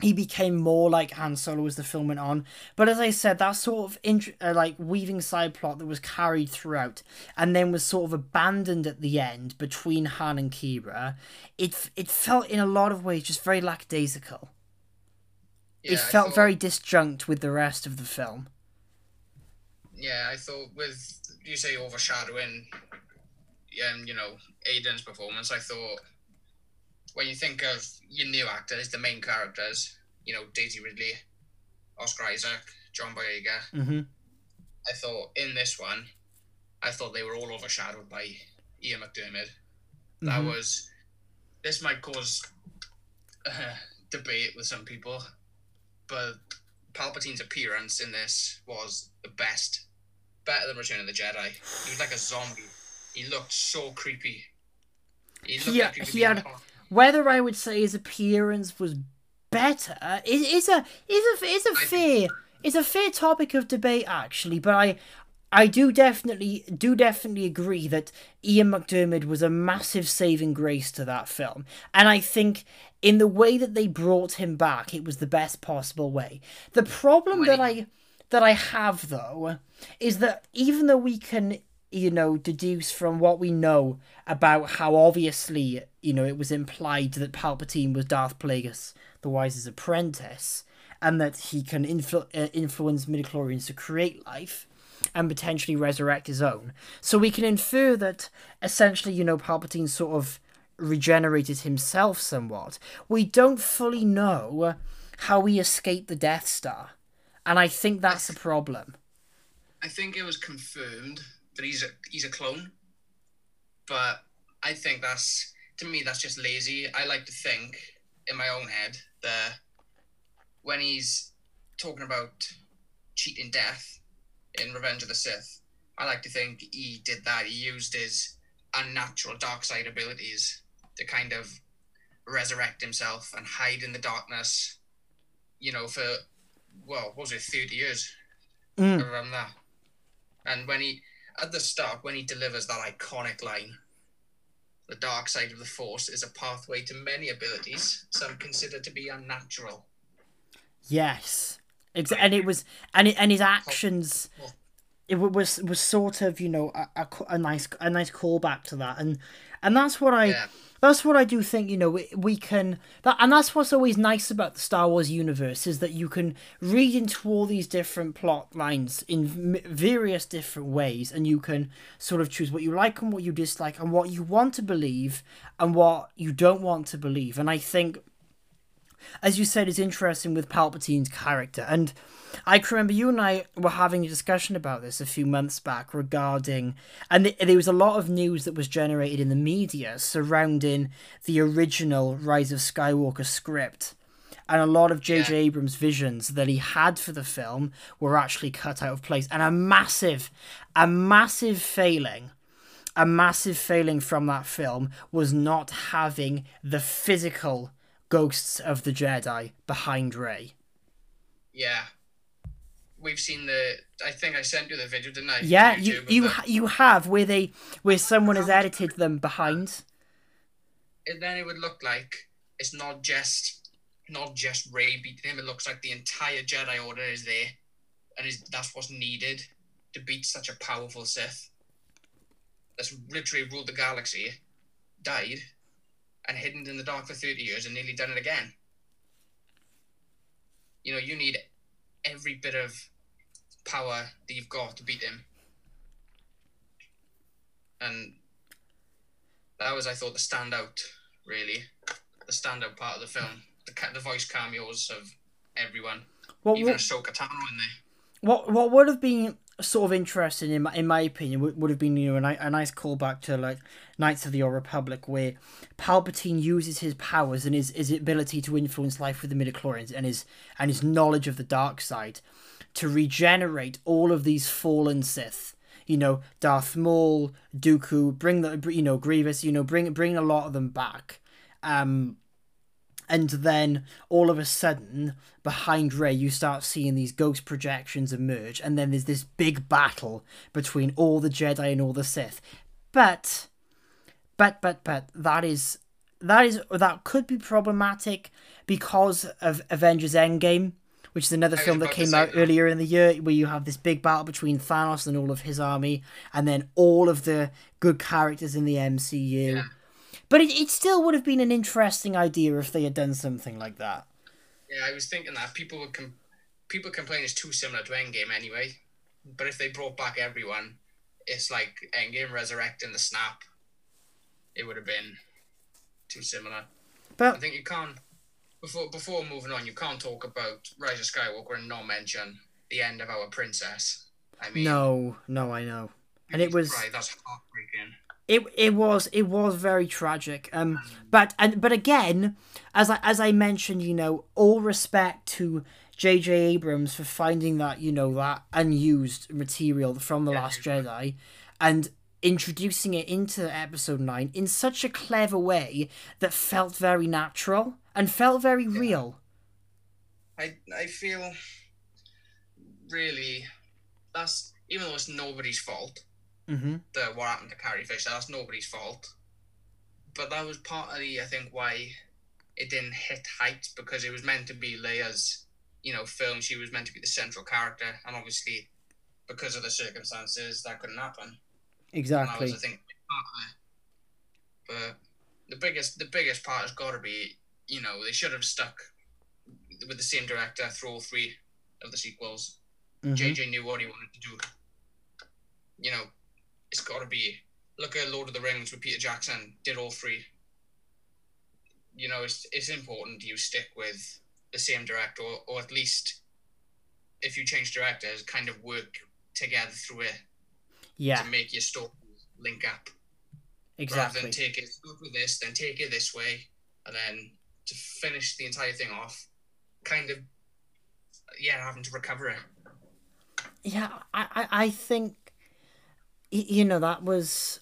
He became more like Han Solo as the film went on, but as I said, that sort of int- uh, like weaving side plot that was carried throughout, and then was sort of abandoned at the end between Han and Qi'ra, it f- it felt in a lot of ways just very lackadaisical. yeah, it felt thought- very disjunct with the rest of the film. Yeah, I thought with you say overshadowing, um, you know, Aiden's performance. I thought when you think of your new actors, the main characters, you know, Daisy Ridley, Oscar Isaac, John Boyega. Mm-hmm. I thought in this one, I thought they were all overshadowed by Ian McDiarmid. That Mhm. was this might cause uh, debate with some people, but Palpatine's appearance in this was the best, better than Return of the Jedi. He was like a zombie. He looked so creepy. He looked like he he had- a- Whether I would say his appearance was better is is a is a is a fair is a fair topic of debate actually, but I I do definitely do definitely agree that Ian McDiarmid was a massive saving grace to that film, and I think in the way that they brought him back, it was the best possible way. The problem that I that I have though is that even though we can you know, deduce from what we know about how obviously, you know, it was implied that Palpatine was Darth Plagueis, the Wise's apprentice, and that he can influ- uh, influence midichlorians to create life and potentially resurrect his own. So we can infer that essentially, you know, Palpatine sort of regenerated himself somewhat. We don't fully know how he escaped the Death Star, and I think that's a problem. I think it was confirmed that he's a he's a clone, but I think that's to me that's just lazy. I like to think in my own head that when he's talking about cheating death in Revenge of the Sith, I like to think he did that. He used his unnatural dark side abilities to kind of resurrect himself and hide in the darkness. You know, for well, what was it thirty years Mm. around that? And when he at the start, when he delivers that iconic line, the dark side of the force is a pathway to many abilities, some consider to be unnatural. Yes, Ex- and it was, and it, and his actions, it was was sort of you know a, a, a nice a nice callback to that, and and that's what I Yeah. That's what I do think you know we, can that and that's what's always nice about the Star Wars universe is that you can read into all these different plot lines in various different ways, and you can sort of choose what you like and what you dislike, and what you want to believe and what you don't want to believe, and I think as you said, is interesting with Palpatine's character. And I can remember you and I were having a discussion about this a few months back regarding, and th- there was a lot of news that was generated in the media surrounding the original Rise of Skywalker script. And a lot of J.J. Yeah. Abrams' visions that he had for the film were actually cut out of place. And a massive, a massive failing a massive failing from that film was not having the physical ghosts of the Jedi behind Rey. Yeah. We've seen the. I think I sent you the video, didn't I? Yeah, you you the- you have where they where someone has edited them behind. and then it would look like it's not just not just Rey beating him. It looks like the entire Jedi Order is there, and is that's what's needed to beat such a powerful Sith. That's literally ruled the galaxy, died, and hidden in the dark for thirty years, and nearly done it again. You know, you need every bit of power that you've got to beat him, and that was, I thought, the standout, really, the standout part of the film. The the voice cameos of everyone, What even what, Ahsoka Tano in there. what what would have been sort of interesting in my, in my opinion would, would have been you know a, a nice callback to like Knights of the Old Republic where Palpatine uses his powers and his, his ability to influence life with the midichlorians and his and his knowledge of the dark side to regenerate all of these fallen Sith. You know, Darth Maul, Dooku, bring the you know Grievous, you know, bring bring a lot of them back. Um, and then all of a sudden, behind Rey, you start seeing these ghost projections emerge, and then there's this big battle between all the Jedi and all the Sith. But, but, but, but that is that is that could be problematic because of Avengers Endgame, which is another film that came out that. earlier in the year, where you have this big battle between Thanos and all of his army, and then all of the good characters in the MCU. Yeah. But it, it still would have been an interesting idea if they had done something like that. Yeah, I was thinking that people would com- people complain it's too similar to Endgame anyway. But if they brought back everyone, it's like Endgame resurrecting the snap. It would have been too similar. But I think you can't before before moving on. You can't talk about Rise of Skywalker and not mention the end of our princess. I mean, no, no, I know, and it was right. That's heartbreaking. It it was it was very tragic. Um, but and but again, as I as I mentioned, you know, all respect to J.J. Abrams for finding that you know that unused material from the Yeah, Last Jedi, and introducing it into Episode Nine in such a clever way that felt very natural and felt very real. I I feel really that's even though it's nobody's fault. Mm-hmm. the what happened to Carrie Fisher. That's nobody's fault. But that was partly, I think, why it didn't hit heights because it was meant to be Leia's, you know, film. She was meant to be the central character, and obviously, because of the circumstances, that couldn't happen. Exactly. Was, I think, part of it. But the biggest, the biggest part has got to be, you know, they should have stuck with the same director through all three of the sequels. Mhm. JJ knew what he wanted to do. You know, it's got to be. Look at Lord of the Rings with Peter Jackson. Did all three. You know, it's it's important you stick with the same director, or, or at least if you change directors, kind of work together through it Yeah, to make your story link up. Exactly. Rather than take it with this, then take it this way, and then to finish the entire thing off, kind of yeah, having to recover it. Yeah, I, I, I think, you know, that was,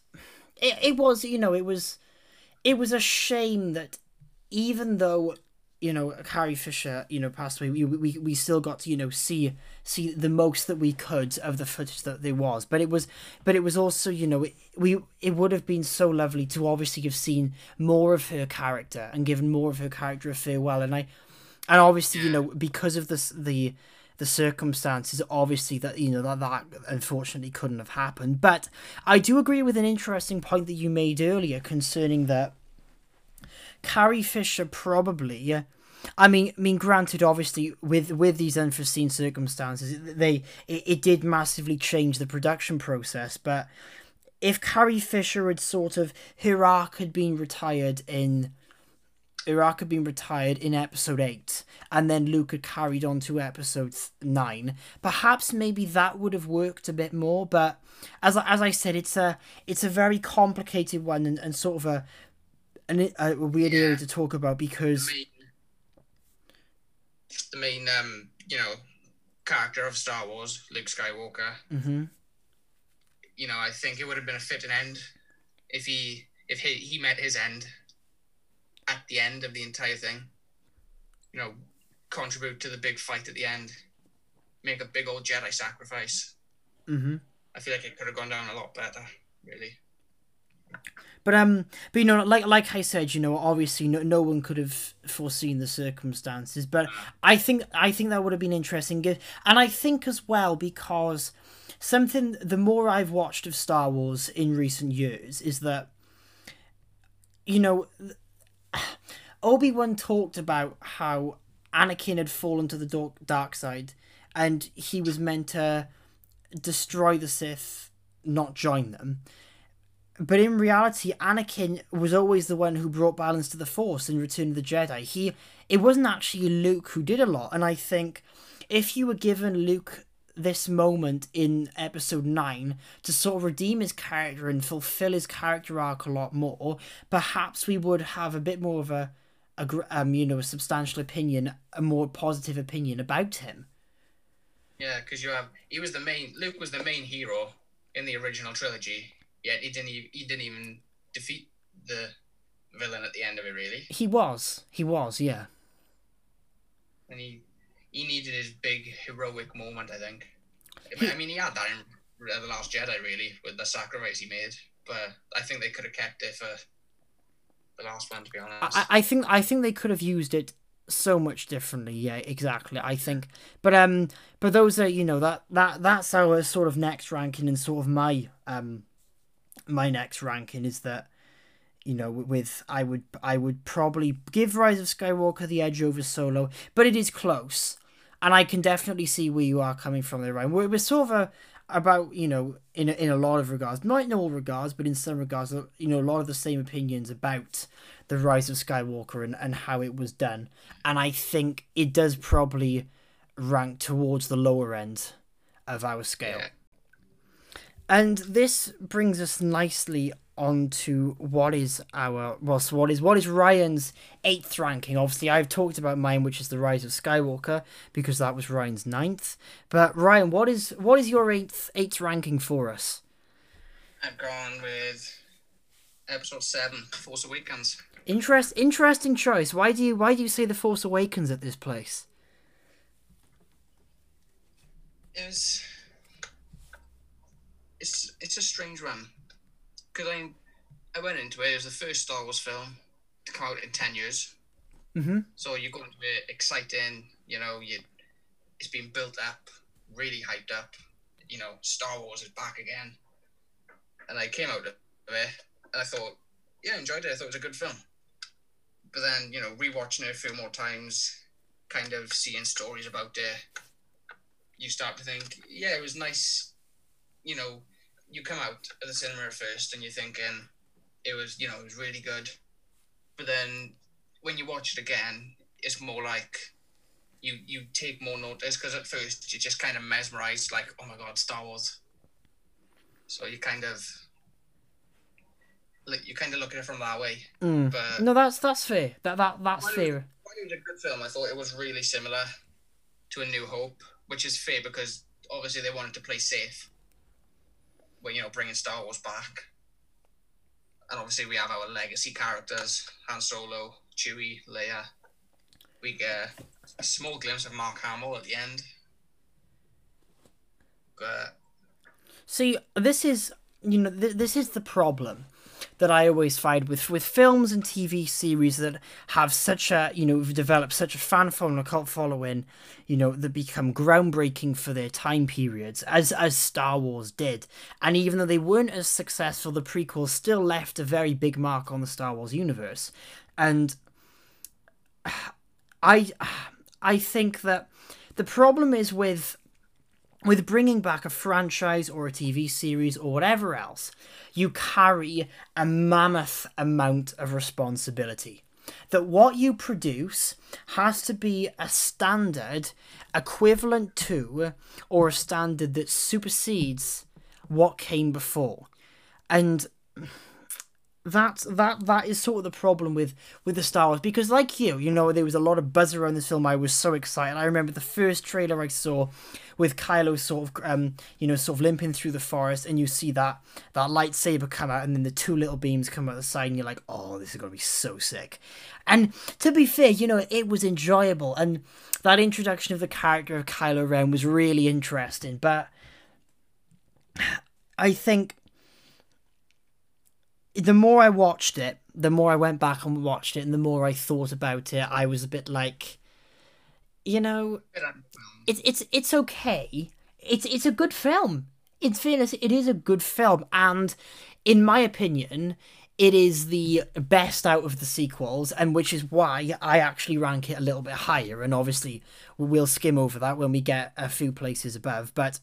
it, it was, you know, it was, it was a shame that even though, you know, Carrie Fisher, you know, passed away, we, we, we still got to, you know, see, see the most that we could of the footage that there was. But it was, but it was also, you know, it, we, it would have been so lovely to obviously have seen more of her character and given more of her character a farewell. And I, and obviously, you know, because of this, the, the circumstances obviously that you know that that unfortunately couldn't have happened. But i do agree with an interesting point that you made earlier concerning that carrie fisher probably i mean i mean granted obviously with with these unforeseen circumstances they it, it did massively change the production process. But if carrie fisher had sort of her arc had been retired in her arc had been retired in episode 8 and then Luke had carried on to episode 9 perhaps maybe that would have worked a bit more but as I- as I said it's a it's a very complicated one and, and sort of a an, a weird area to talk about because main, the main um, you know, character of Star Wars, Luke Skywalker. Mhm. You know, I think it would have been a fitting end if he if he, he met his end at the end of the entire thing. You know, contribute to the big fight at the end, make a big old Jedi sacrifice. Mhm. I feel like it could have gone down a lot better, really. But um, but you know, like like I said, you know, obviously no, no one could have foreseen the circumstances. But I think I think that would have been interesting, and I think as well because something the more I've watched of Star Wars in recent years is that you know Obi Wan talked about how Anakin had fallen to the dark, side, and he was meant to destroy the Sith, not join them. But in reality, Anakin was always the one who brought balance to the Force in Return of the Jedi. He, it wasn't actually Luke who did a lot, and I think if you were given Luke this moment in Episode Nine to sort of redeem his character and fulfill his character arc a lot more, perhaps we would have a bit more of a, a um, you know, a substantial opinion, a more positive opinion about him. Yeah, because you have he was the main Luke was the main hero in the original trilogy. Yet he didn't even, he didn't even defeat the villain at the end of it really, He was, he was, yeah. and he he needed his big heroic moment. I think. I mean, he had that in the Last Jedi really with the sacrifice he made, but I think they could have kept it for the last one. To be honest, I, I think I think they could have used it so much differently. Yeah, exactly. I think, but um, but those are you know that that that's our sort of next ranking and sort of my um, my next ranking is that you know with I would I would probably give Rise of Skywalker the edge over Solo, but it is close, and I can definitely see where you are coming from there, Ryan. We're, we're sort of a, about you know in a, in a lot of regards, not in all regards, but in some regards, uh, you know a lot of the same opinions about the Rise of Skywalker and, and how it was done, and I think it does probably rank towards the lower end of our scale. And this brings us nicely onto what is our well, so what is what is Ryan's eighth ranking? Obviously, I've talked about mine, which is the Rise of Skywalker, because that was Ryan's ninth. But Ryan, what is what is your eighth eighth ranking for us? I've gone with episode seven, Force Awakens. Interest interesting choice. Why do you why do you say the Force Awakens at this place? It was. It's it's a strange one, because I I went into it. It was the first Star Wars film to come out in ten years. Mm-hmm. So you go into it exciting. You know, you it's been built up, really hyped up. You know, Star Wars is back again. and I came out of it and I thought, yeah, I enjoyed it. I thought it was a good film. But then, you know, rewatching it a few more times, kind of seeing stories about it, you start to think, yeah, it was nice. You know, you come out of the cinema at first and you're thinking it was, you know, it was really good. But then when you watch it again, it's more like you you take more notice because at first you're just kind of mesmerized, like, oh my god, Star Wars. So you kind of like you kind of look at it from that way. Mm. But No, that's that's fair. That that that's fair. While it was a good film, I thought it was really similar to A New Hope, which is fair because obviously they wanted to play safe you know bringing Star Wars back, and obviously we have our legacy characters: Han Solo, Chewie, Leia. We get a small glimpse of Mark Hamill at the end. But See, this is you know th- this is the problem that I always find with with films and TV series that have such a you know developed such a fan following, a cult following, you know that become groundbreaking for their time periods, as as Star Wars did. And even though they weren't as successful, the prequels still left a very big mark on the Star Wars universe. And I I think that the problem is with with bringing back a franchise or a TV series or whatever else, you carry a mammoth amount of responsibility. That what you produce has to be a standard equivalent to or a standard that supersedes what came before. And that that that is sort of the problem with with the Star Wars because like you, you know, there was a lot of buzz around this film. I was so excited. I remember the first trailer I saw with Kylo sort of um you know sort of limping through the forest and you see that that lightsaber come out and then the two little beams come out the side and you're like, "Oh, this is going to be so sick." And to be fair, you know, it was enjoyable and that introduction of the character of Kylo Ren was really interesting, but I think the more I watched it, the more I went back and watched it, and the more I thought about it, I was a bit like, you know, it's it's it's okay. It's it's a good film. In fairness, it is a good film, and in my opinion, it is the best out of the sequels, and which is why I actually rank it a little bit higher. And obviously, we'll skim over that when we get a few places above. But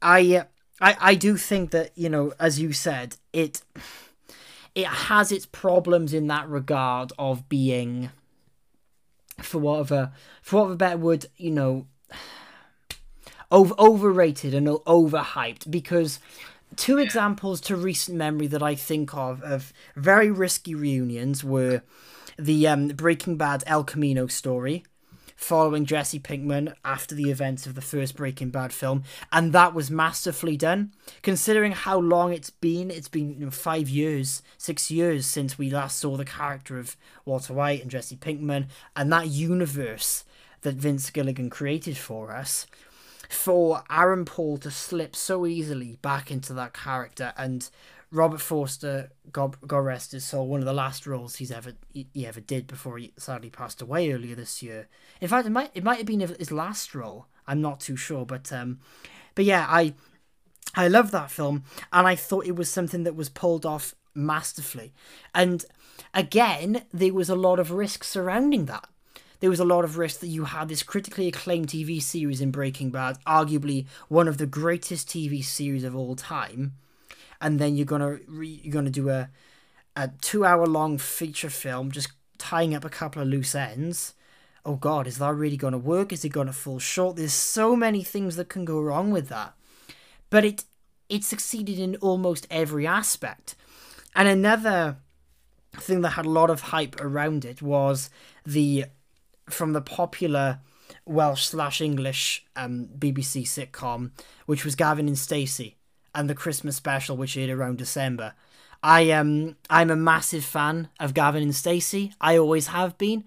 I I I do think that you know, as you said, it it has its problems in that regard of being, for whatever for whatever better word, you know, over overrated and overhyped. Because two examples to recent memory that I think of of very risky reunions were the um, Breaking Bad El Camino story following Jesse Pinkman after the events of the first Breaking Bad film, and that was masterfully done. Considering how long it's been, it's been you know, five years, six years since we last saw the character of Walter White and Jesse Pinkman, and that universe that Vince Gilligan created for us. For Aaron Paul to slip so easily back into that character and Robert Forster, God, God rest his soul, one of the last roles he's ever he, he ever did before he sadly passed away earlier this year. In fact, it might it might have been his last role. I'm not too sure, but um, but yeah, I I love that film, and I thought it was something that was pulled off masterfully. And again, there was a lot of risk surrounding that. There was a lot of risk that you had this critically acclaimed TV series in Breaking Bad, arguably one of the greatest TV series of all time and then you're gonna re- you're gonna do a a two hour long feature film just tying up a couple of loose ends. Oh God, is that really gonna work? Is it gonna fall short? There's so many things that can go wrong with that, but it it succeeded in almost every aspect. And another thing that had a lot of hype around it was the from the popular Welsh slash English um, BBC sitcom, which was Gavin and Stacey and the Christmas special, which aired around December. I um I'm a massive fan of Gavin and Stacey. I always have been.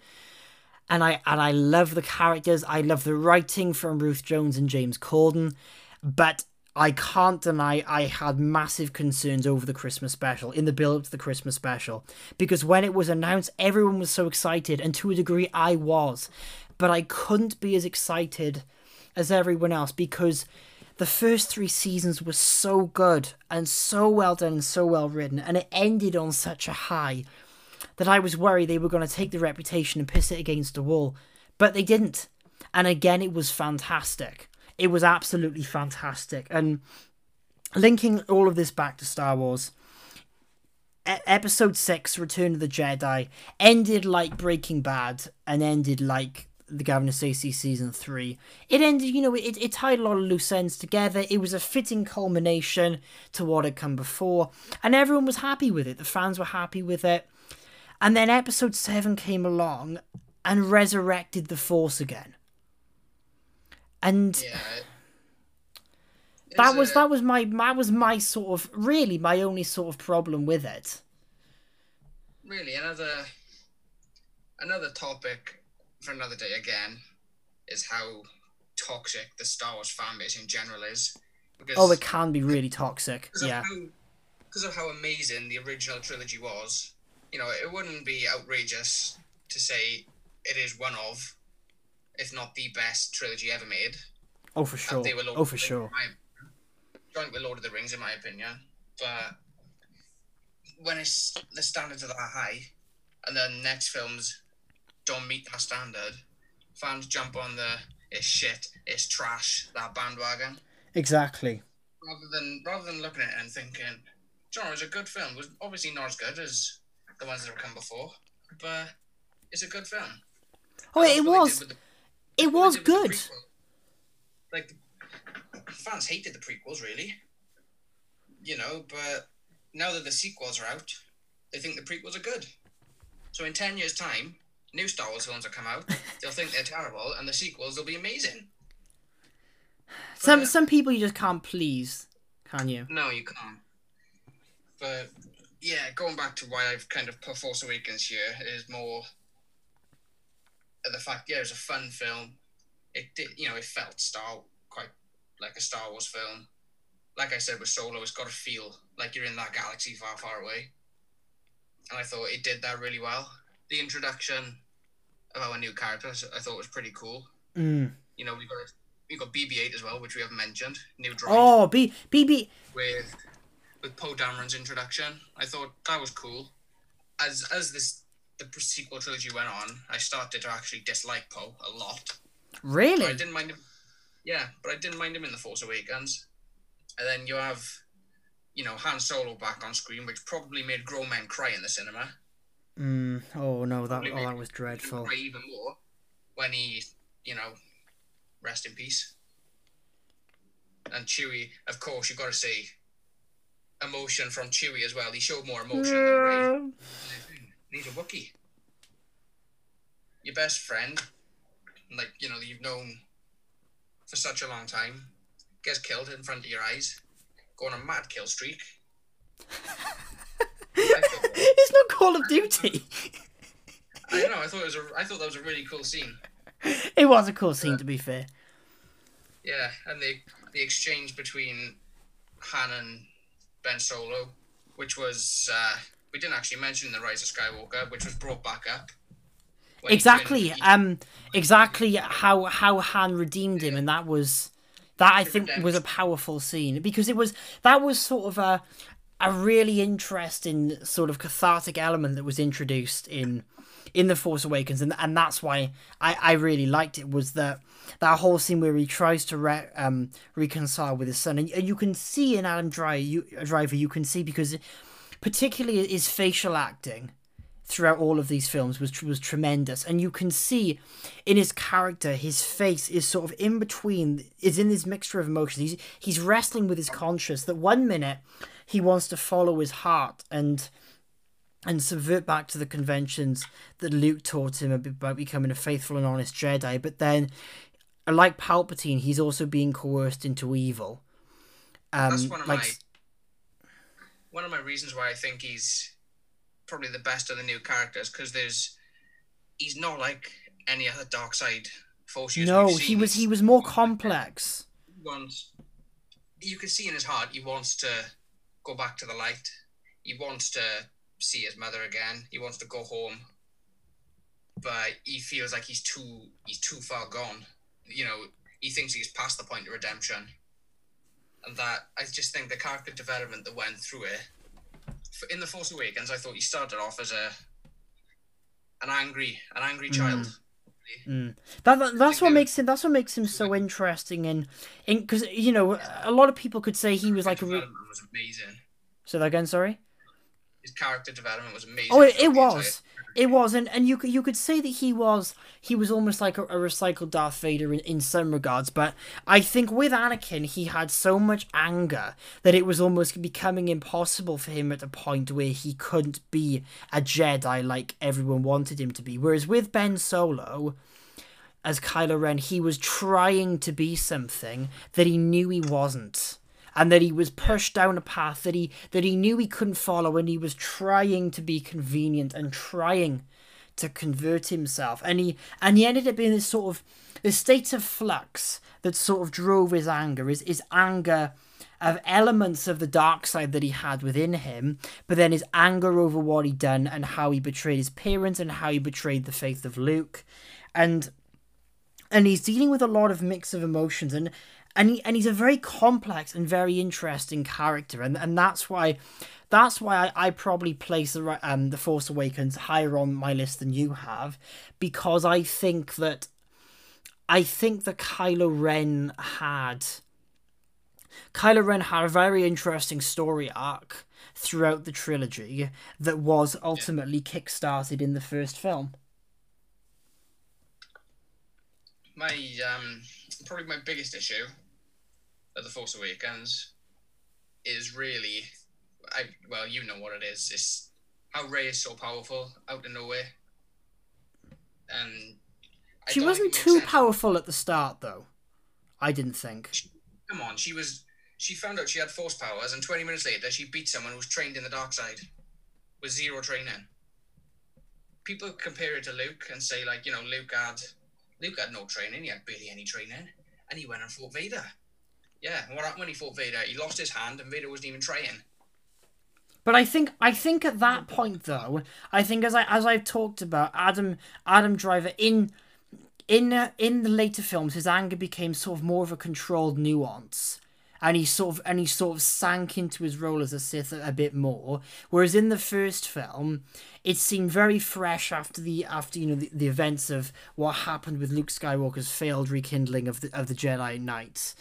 And I and I love the characters. I love the writing from Ruth Jones and James Corden. But I can't deny I had massive concerns over the Christmas special, in the build up to the Christmas special. Because when it was announced, everyone was so excited, and to a degree I was. But I couldn't be as excited as everyone else because the first three seasons were so good and so well done and so well written, and it ended on such a high that I was worried they were going to take the reputation and piss it against the wall. But they didn't. And again, it was fantastic. It was absolutely fantastic. And linking all of this back to Star Wars, episode 6, Return of the Jedi, ended like Breaking Bad and ended like the Gavin Stacey season three. It ended, you know, it, it tied a lot of loose ends together. It was a fitting culmination to what had come before, and everyone was happy with it. The fans were happy with it. And then episode seven came along and resurrected the Force again. And Yeah. that was a- that was my that was my sort of really my only sort of problem with it. really another another topic for another day again is how toxic the Star Wars fan base in general is. Because Oh, it can be really toxic. Yeah. because of how amazing the original trilogy was, you know, it wouldn't be outrageous to say it is one of, if not the best trilogy ever made. Oh, for sure. They were Oh, for sure. my- Joint with Lord of the Rings, in my opinion. But when it's the standards are that high, and then next films don't meet that standard, fans jump on the it's shit, it's trash, that bandwagon, Exactly. rather than rather than looking at it and thinking, John, it was a good film. It was obviously not as good as the ones that have come before, but it's a good film. Oh, it was. the- It was did with the good. Like fans hated the prequels, really. You know, but now that the sequels are out, they think the prequels are good. So in ten years' time, new Star Wars films will come out. They'll think they're terrible, and the sequels will be amazing. Some But- some people you just can't please, can you? No, you can't. But yeah, going back to why I've kind of put Force Awakens here is more the fact, yeah, it was a fun film. It did, you know, it felt Star quite like a Star Wars film. Like I said with Solo, it's got to feel like you're in that galaxy far, far away. And I thought it did that really well. The introduction of our new characters, I thought was pretty cool. Mm. You know, we got we got BB-8 as well, which we haven't mentioned. New droid Oh, B BB. with with Poe Dameron's introduction. I thought that was cool. As as this the sequel trilogy went on, I started to actually dislike Poe a lot. But I Really? didn't mind him. Yeah, but I didn't mind him in the Force Awakens. And then you have, you know, Han Solo back on screen, which probably made grown men cry in the cinema. Mm. Oh no, that oh, that was dreadful. Even more when he, you know, rest in peace. And Chewie, of course, you've got to see emotion from Chewie as well. He showed more emotion than Rey. He's a Wookiee. Your best friend, like, you know, you've known for such a long time, gets killed in front of your eyes, go on a mad kill streak. It's not Call of Duty. I don't know, I thought it was a, I thought that was a really cool scene. it was a cool scene, to be fair. Yeah, and the the exchange between Han and Ben Solo, which was uh, we didn't actually mention the Rise of Skywalker, which was brought back up. when he Exactly. Um. Exactly how how Han redeemed him, and that was that I think was a powerful scene because it was that was sort of a a really interesting sort of cathartic element that was introduced in in the Force Awakens, and and that's why I I really liked it was that that whole scene where he tries to re- um reconcile with his son, and, and you can see in Adam Driver, you, Driver, you can see because particularly his facial acting throughout all of these films was was tremendous. And you can see in his character his face is sort of in between is in this mixture of emotions. He's he's wrestling with his conscience that one minute he wants to follow his heart and and subvert back to the conventions that Luke taught him about becoming a faithful and honest Jedi. But then like Palpatine he's also being coerced into evil. Um That's one of like my one of my reasons why I think he's probably the best of the new characters because there's he's not like any other dark side force user no he was he was more complex. wants you can see in his heart he wants to go back to the light. He wants to see his mother again. He wants to go home. But he feels like he's too he's too far gone. You know, he thinks he's past the point of redemption. and that I just think the character development that went through it. In the Force Awakens, I thought he started off as a an angry, an angry mm. child. Mm. That, that, that's what makes him. That's what makes him so interesting. and in because you know a lot of people could say he was like a. Re- was amazing. Say that again. Sorry. His character development was amazing. Oh, it, it was. It was, and, and you could you could say that he was he was almost like a, a recycled Darth Vader in, in some regards, but I think with Anakin he had so much anger that it was almost becoming impossible for him at a point where he couldn't be a Jedi like everyone wanted him to be. Whereas with Ben Solo, as Kylo Ren, he was trying to be something that he knew he wasn't and that he was pushed down a path that he that he knew he couldn't follow and he was trying to be convenient and trying to convert himself and he and he ended up in this sort of this state of flux that sort of drove his anger his, his anger of elements of the dark side that he had within him, but then his anger over what he'd done and how he betrayed his parents and how he betrayed the faith of Luke. And and he's dealing with a lot of mix of emotions and and he, and he's a very complex and very interesting character, and and that's why that's why I, I probably place the um the Force Awakens higher on my list than you have, because I think that I think that Kylo Ren had Kylo Ren had a very interesting story arc throughout the trilogy that was ultimately kick-started in the first film. My um probably my biggest issue of the Force Awakens is really, I well, you know what it is. It's how Rey is so powerful out of nowhere, and I she wasn't too sense. powerful at the start, though. I didn't think. She, come on, she was. She found out she had force powers, and twenty minutes later, she beat someone who was trained in the dark side, with zero training. People compare it to Luke and say, like, you know, Luke had Luke had no training. He had barely any training, and he went and fought Vader. Yeah, what happened when he fought Vader? He lost his hand, and Vader wasn't even trying. But I think I think at that point though, I think as I as I've talked about Adam Adam Driver in in in the later films, his anger became sort of more of a controlled nuance, and he sort of and he sort of sank into his role as a Sith a, a bit more. Whereas in the first film, it seemed very fresh after the after you know the, the events of what happened with Luke Skywalker's failed rekindling of the of the Jedi Knights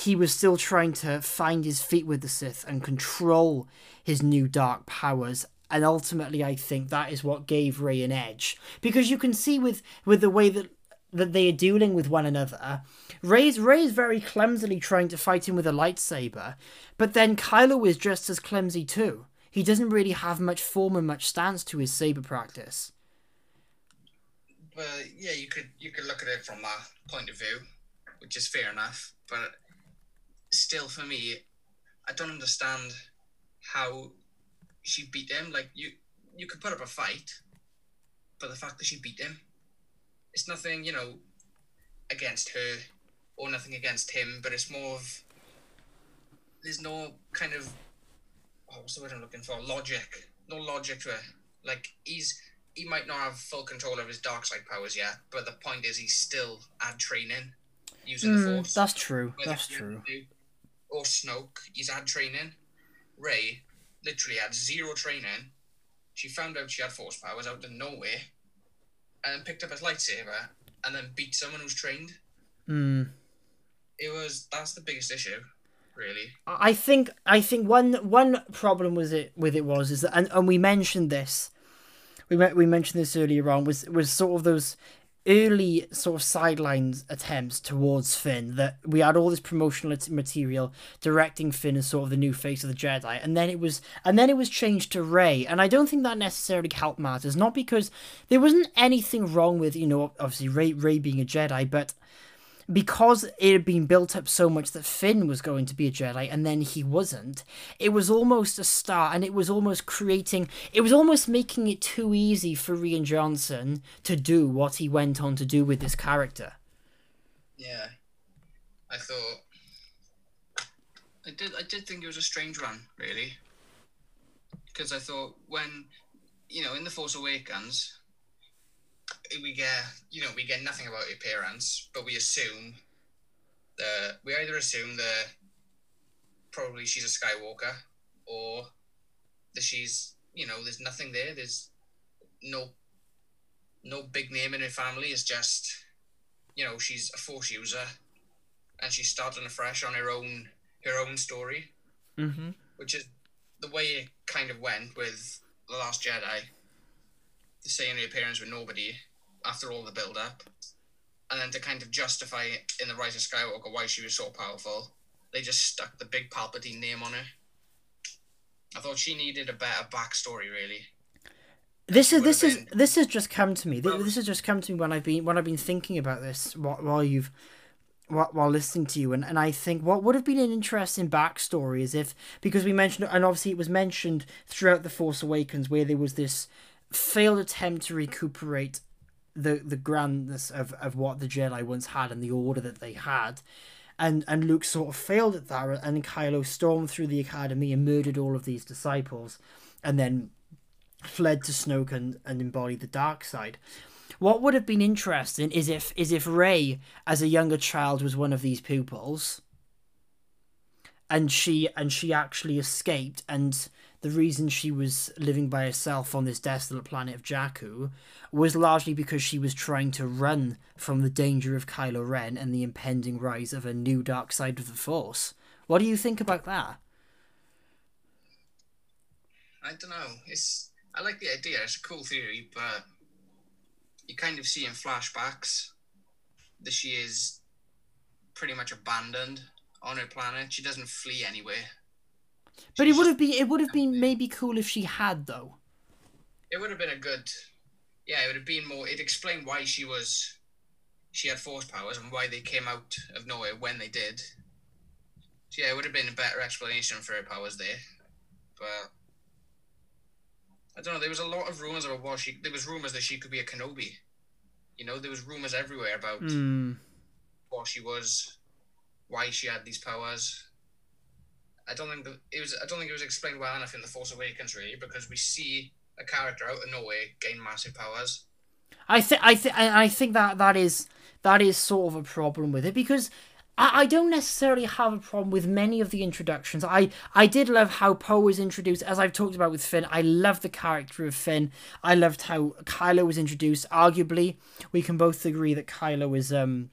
he was still trying to find his feet with the Sith and control his new dark powers. And ultimately, I think that is what gave Rey an edge because you can see with with the way that that they are dueling with one another. Rey's Rey is very clumsily trying to fight him with a lightsaber, but then Kylo is just as clumsy too. He doesn't really have much form and much stance to his saber practice. Well, yeah, you could you could look at it from that point of view, which is fair enough. But still for me, I don't understand how she beat him. Like you, you could put up a fight, but the fact that she beat him, it's nothing, you know, against her or nothing against him, but it's more of there's no kind of oh, what's the word I'm looking for? Logic. No logic to it. Like he's he might not have full control of his dark side powers yet, but the point is he's still at training using mm, the force. That's true. That's true or Snoke, he's had training. Rey literally had zero training. She found out she had force powers out of nowhere, and picked up his lightsaber and then beat someone who's trained. Hmm. It was that's the biggest issue, really. I think I think one one problem with it with it was is that and, and we mentioned this. We we mentioned this earlier on was was sort of those early sort of sidelines attempts towards Finn that we had all this promotional material directing Finn as sort of the new face of the Jedi and then it was and then it was changed to Rey. And I don't think that necessarily helped matters not because there wasn't anything wrong with you know obviously Rey Rey being a Jedi but because it had been built up so much that Finn was going to be a Jedi and then he wasn't, it was almost a start and it was almost creating, it was almost making it too easy for Rian Johnson to do what he went on to do with this character. Yeah. I thought. I did, I did think it was a strange run, really. Because I thought when, you know, in The Force Awakens, we get you know we get nothing about your parents, but we assume the we either assume the probably she's a Skywalker, or that she's you know there's nothing there. There's no no big name in her family. It's just you know she's a Force user, and she's starting afresh on her own her own story, Mm-hmm. which is the way it kind of went with the Last Jedi. Saying her parents were nobody after all the build up, and then to kind of justify in the Rise of Skywalker why she was so powerful, they just stuck the big Palpatine name on her. I thought she needed a better backstory, really. This is this is this has just come to me. Well- This has just come to me when I've been when I've been thinking about this while, while you've while, while listening to you, and, and I think what would have been an interesting backstory is if because we mentioned and obviously it was mentioned throughout the Force Awakens where there was this failed attempt to recuperate the the grandness of, of what the Jedi once had and the order that they had. And and Luke sort of failed at that and Kylo stormed through the academy and murdered all of these disciples and then fled to Snoke and, and embodied the dark side. What would have been interesting is if is if Rey, as a younger child, was one of these pupils, and she and she actually escaped, and the reason she was living by herself on this desolate planet of Jakku was largely because she was trying to run from the danger of Kylo Ren and the impending rise of a new dark side of the Force. What do you think about that? I don't know. It's I like the idea. It's a cool theory, but you kind of see in flashbacks that she is pretty much abandoned on her planet. She doesn't flee anywhere. But it would have been it would have been maybe cool if she had though. It would have been a good. Yeah, it would have been more. It explained why she was. She had force powers and why they came out of nowhere when they did. So yeah, it would have been a better explanation for her powers there, but. I don't know. There was a lot of rumors about what she. There was rumors that she could be a Kenobi. You know, there was rumors everywhere about Hmm. what she was, why she had these powers. I don't think that it was. I don't think it was explained well enough in the Force Awakens, really, because we see a character out of nowhere gain massive powers. I think I think I think that that is that is sort of a problem with it because I, I don't necessarily have a problem with many of the introductions. I I did love how Poe was introduced, as I've talked about with Finn. I love the character of Finn. I loved how Kylo was introduced. Arguably, we can both agree that Kylo is um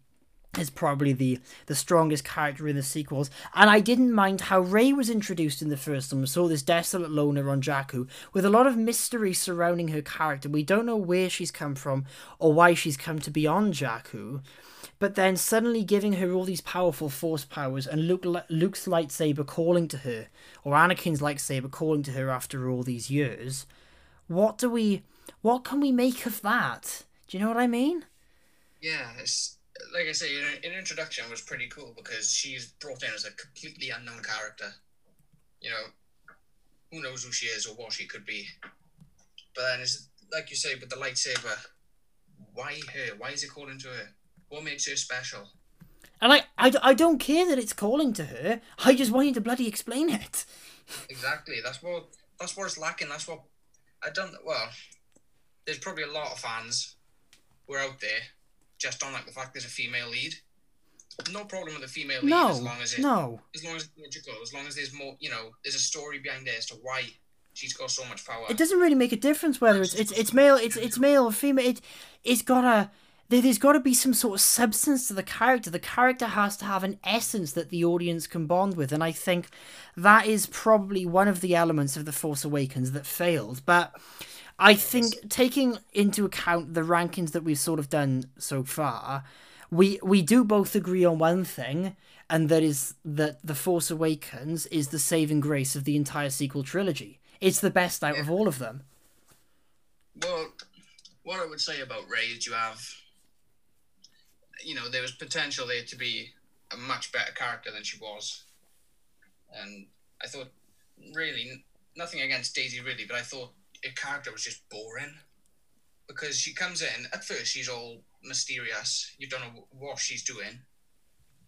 is probably the the strongest character in the sequels. And I didn't mind how Rey was introduced in the first one. We saw this desolate loner on Jakku with a lot of mystery surrounding her character. We don't know where she's come from or why she's come to be on Jakku. But then suddenly giving her all these powerful force powers and Luke, Luke's lightsaber calling to her, or Anakin's lightsaber calling to her after all these years. What do we, what can we make of that? Do you know what I mean? Yeah, it's like I say, in, in introduction was pretty cool because she's brought in as a completely unknown character. You know, who knows who she is or what she could be. But then it's like you say with the lightsaber. Why her? Why is it calling to her? What makes her special? And I, I, I don't care that it's calling to her. I just want you to bloody explain it. Exactly. That's what that's what it's lacking. That's what I don't. Well, there's probably a lot of fans who are out there just don't like the fact there's a female lead. No problem with a female lead No, as long as it, no. as long as it's logical, as long as there's more, you know, there's a story behind it as to why she's got so much power. It doesn't really make a difference whether it's it's, it's male, it's it's male or female. It it's gotta there, there's got to be some sort of substance to the character. The character has to have an essence that the audience can bond with, and I think that is probably one of the elements of the Force Awakens that failed. But I think taking into account the rankings that we've sort of done so far, we we do both agree on one thing, and that is that the Force Awakens is the saving grace of the entire sequel trilogy. It's the best out of all of them. Well, what I would say about Rey is you have, you know, there was potential there to be a much better character than she was, and I thought, really, nothing against Daisy really, but I thought her character was just boring. Because she comes in at first she's all mysterious, you don't know what she's doing,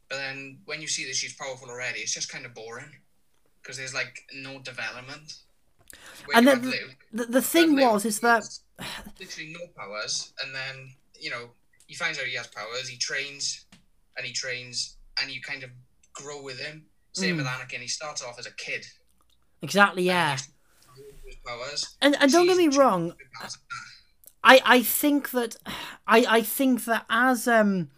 but then when you see that she's powerful already, it's just kind of boring. Because there's like no development. Where And then The, the thing was is that literally no powers, and then you know he finds out he has powers. He trains, and he trains, and you kind of grow with him. Same with Anakin. He starts off as a kid. Exactly, yeah. his powers. And and don't get me wrong, I I think that I I think that as um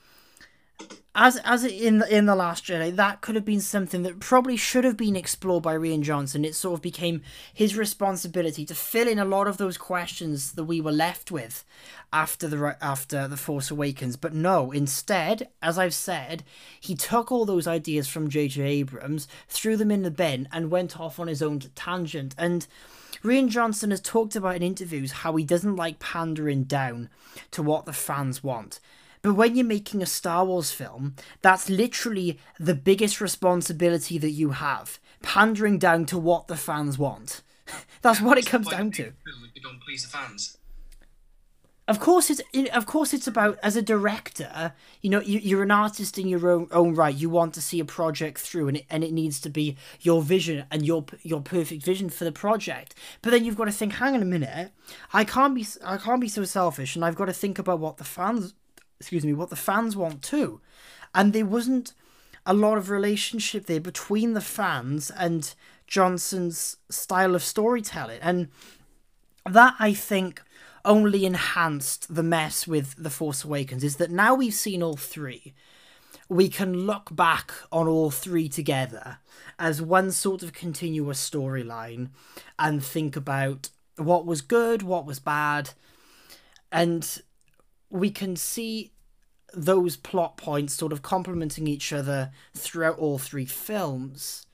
as as in in the last Jedi, that could have been something that probably should have been explored by Rian Johnson. It sort of became his responsibility to fill in a lot of those questions that we were left with after the after the Force Awakens. But no, instead, as I've said, he took all those ideas from J.J. Abrams, threw them in the bin, and went off on his own tangent. And Rian Johnson has talked about in interviews how he doesn't like pandering down to what the fans want. But when you're making a Star Wars film, that's literally the biggest responsibility that you have. Pandering down to what the fans want. That's what it comes down to. making a film if you don't please the fans. Of course, it's of course it's about as a director. You know, you, you're an artist in your own, own right. You want to see a project through, and it, and it needs to be your vision and your your perfect vision for the project. But then you've got to think, hang on a minute, I can't be I can't be so selfish, and I've got to think about what the fans, excuse me, what the fans want too. And there wasn't a lot of relationship there between the fans and Johnson's style of storytelling, and that I think only enhanced the mess with The Force Awakens is that now we've seen all three, we can look back on all three together as one sort of continuous storyline and think about what was good, what was bad, and we can see those plot points sort of complementing each other throughout all three films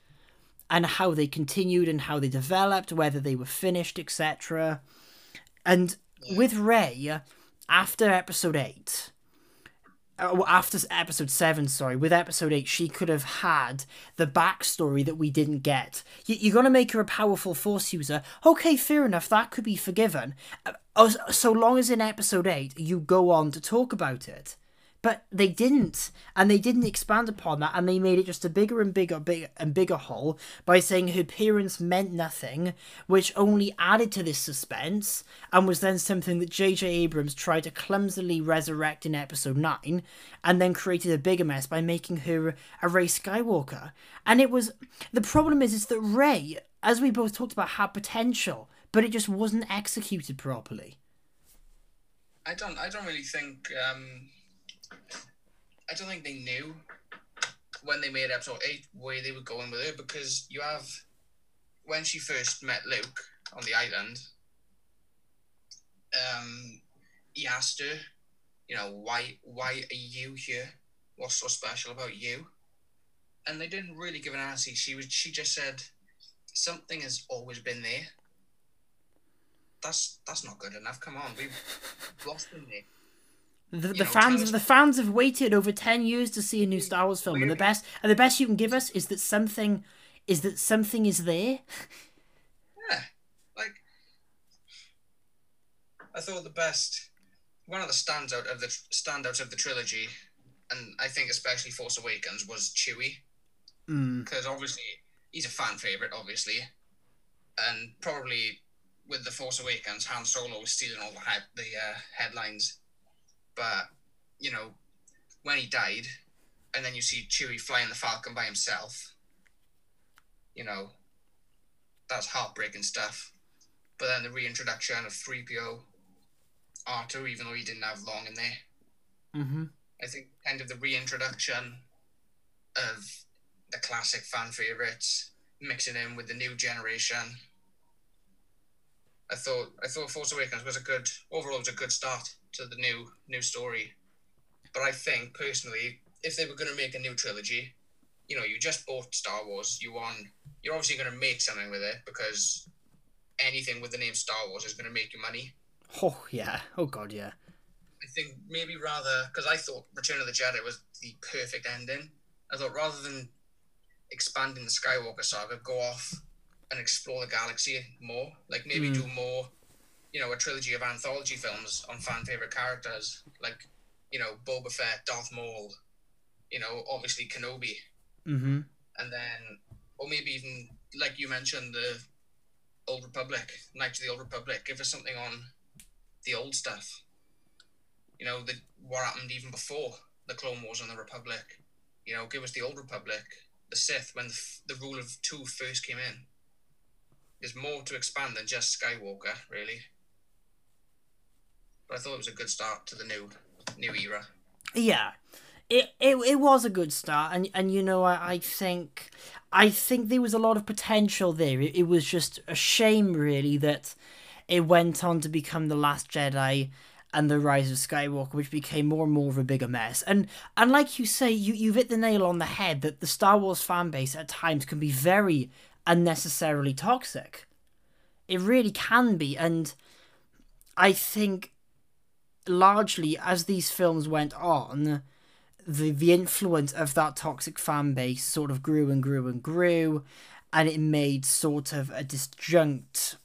and how they continued and how they developed, whether they were finished, etc. And with Rey, after episode eight, uh, well, after episode seven, sorry, with episode eight, she could have had the backstory that we didn't get. You, you're gonna make her a powerful force user. Okay, fair enough. That could be forgiven, uh, so long as in episode eight you go on to talk about it. But they didn't, and they didn't expand upon that, and they made it just a bigger and bigger, bigger and bigger hole by saying her appearance meant nothing, which only added to this suspense, and was then something that J.J. Abrams tried to clumsily resurrect in Episode Nine, and then created a bigger mess by making her a Rey Skywalker. And it was the problem is is that Rey, as we both talked about, had potential, but it just wasn't executed properly. I don't. I don't really think. Um, I don't think they knew when they made episode eight where they were going with it because you have when she first met Luke on the island. Um, he asked her, you know, why why are you here? What's so special about you? And they didn't really give an answer. She was. She just said, something has always been there. That's that's not good enough. Come on, we've lost them there. The, the know, fans us- the fans have waited over ten years to see a new Star Wars film, and the best and the best you can give us is that something is that something is there. Yeah, like I thought the best, one of the standout of the standouts of the trilogy, and I think especially Force Awakens was Chewie Mm. because obviously he's a fan favorite, obviously, and probably with the Force Awakens, Han Solo was stealing all the the uh, headlines, but you know when he died, and then you see Chewie flying the Falcon by himself. You know, that's heartbreaking stuff. But then the reintroduction of 3PO, R2, even though he didn't have long in there. Mm-hmm. I think kind of the reintroduction of the classic fan favorites, mixing in with the new generation. I thought I thought Force Awakens was a good overall was a good start to the new new story. But I think personally, if they were going to make a new trilogy, you know, you just bought Star Wars, you want you're obviously going to make something with it because anything with the name Star Wars is going to make you money. Oh yeah. Oh god, yeah. I think maybe rather because I thought Return of the Jedi was the perfect ending. I thought rather than expanding the Skywalker saga, go off and explore the galaxy more. Like maybe Mm. do more, you know, a trilogy of anthology films on fan favorite characters, like you know Boba Fett, Darth Maul, you know, obviously Kenobi, Mm-hmm. and then or maybe even like you mentioned the Old Republic, Knights of the Old Republic. Give us something on the old stuff. You know, the what happened even before the Clone Wars and the Republic. You know, give us the Old Republic. the Sith when the, the rule of two first came in. There's more to expand than just Skywalker, really. But I thought it was a good start to the new new era. Yeah. It, it it was a good start and and you know I, I think I think there was a lot of potential there. It, it was just a shame really that it went on to become the last Jedi and the rise of Skywalker, which became more and more of a bigger mess. And and like you say, you you've hit the nail on the head that the Star Wars fan base at times can be very unnecessarily toxic. It really can be, and I think largely as these films went on, the the influence of that toxic fan base sort of grew and grew and grew, and it made sort of a disjunct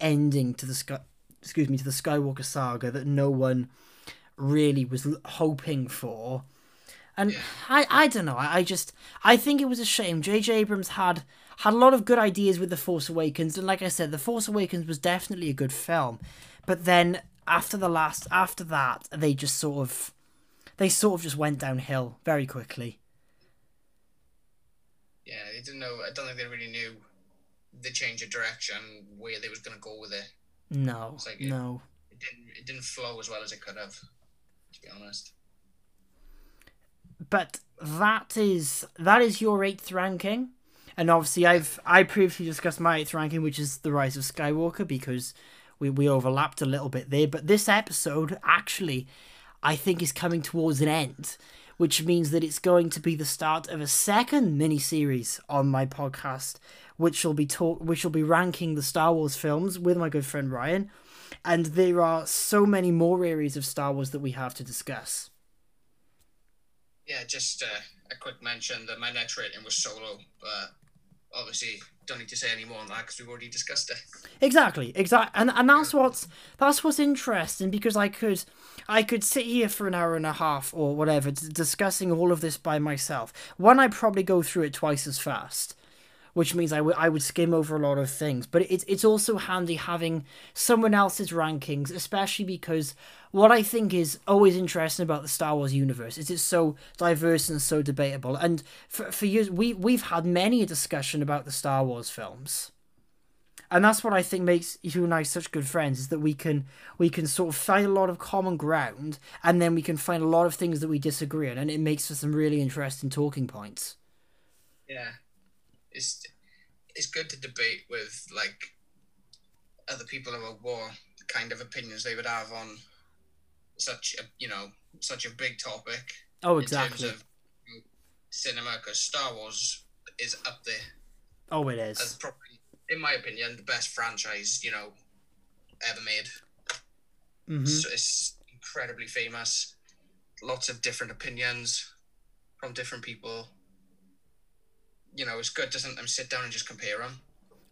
ending to the sky, excuse me to the Skywalker saga that no one really was hoping for. And I, I don't know. I, I just I think it was a shame. J.J. Abrams had had a lot of good ideas with the Force Awakens, and like I said, the Force Awakens was definitely a good film. But then after the last after that, they just sort of they sort of just went downhill very quickly. Yeah, they didn't know. I don't think they really knew the change of direction, where they was going to go with it. No, It's like- no. It didn't. It didn't flow as well as it could have. To be honest. but that is that is your eighth ranking and obviously i've i previously discussed my eighth ranking which is the rise of skywalker because we, we overlapped a little bit there but this episode actually i think is coming towards an end which means that it's going to be the start of a second mini series on my podcast which will be talk which will be ranking the star wars films with my good friend ryan. And there are so many more areas of star wars that we have to discuss. Yeah, just uh, a quick mention that my next rating was solo, but obviously don't need to say any more on that because we've already discussed it. Exactly, exactly, and and that's what's that's what's interesting because I could I could sit here for an hour and a half or whatever d- discussing all of this by myself. One, I probably go through it twice as fast, which means I would I would skim over a lot of things. But it's it's also handy having someone else's rankings, especially because what I think is always interesting about the Star Wars universe is it's so diverse and so debatable. And for for years we we've had many a discussion about the Star Wars films and that's what I think makes you and I such good friends is that we can we can sort of find a lot of common ground and then we can find a lot of things that we disagree on and it makes for some really interesting talking points. Yeah, it's it's good to debate with like other people about what kind of opinions they would have on such a you know such a big topic Oh in exactly. terms of cinema because Star Wars is up there oh it is. as probably, in my opinion, the best franchise you know ever made. hmm It's, it's incredibly famous. Lots of different opinions from different people. You know, it's good to sometimes sit down and just compare them.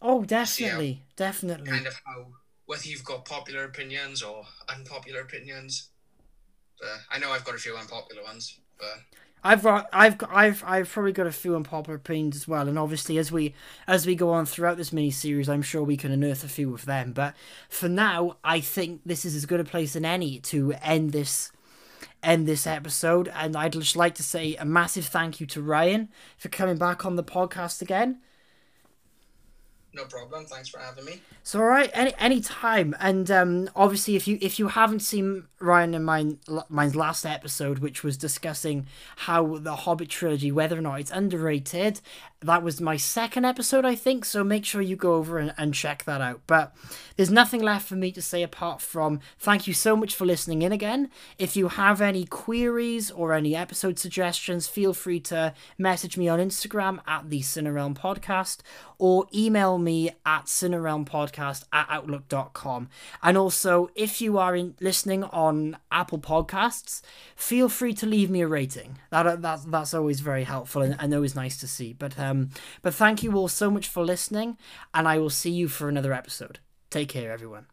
Oh definitely, definitely. Kind of how whether you've got popular opinions or unpopular opinions. But I know I've got a few unpopular ones, but I've got, I've got, I've, I've probably got a few unpopular opinions as well, and obviously as we, as we go on throughout this mini series, I'm sure we can unearth a few of them. But for now, I think this is as good a place as any to end this, end this episode. And I'd just like to say a massive thank you to Ryan for coming back on the podcast again. no problem. Thanks for having me. So all right, any any time, and um, obviously if you if you haven't seen Ryan and mine mine's last episode, which was discussing how the Hobbit trilogy, whether or not it's underrated, that was my second episode, I think. So make sure you go over and, and check that out. But there's nothing left for me to say apart from thank you so much for listening in again. If you have any queries or any episode suggestions, feel free to message me on Instagram at the Cinerealm Podcast or email me at cinerealmpodcast at outlook.com. And also, if you are in, listening on Apple Podcasts, feel free to leave me a rating. That, that That's always very helpful and, and always nice to see. But, uh, um, but thank you all so much for listening, and I will see you for another episode. Take care, everyone.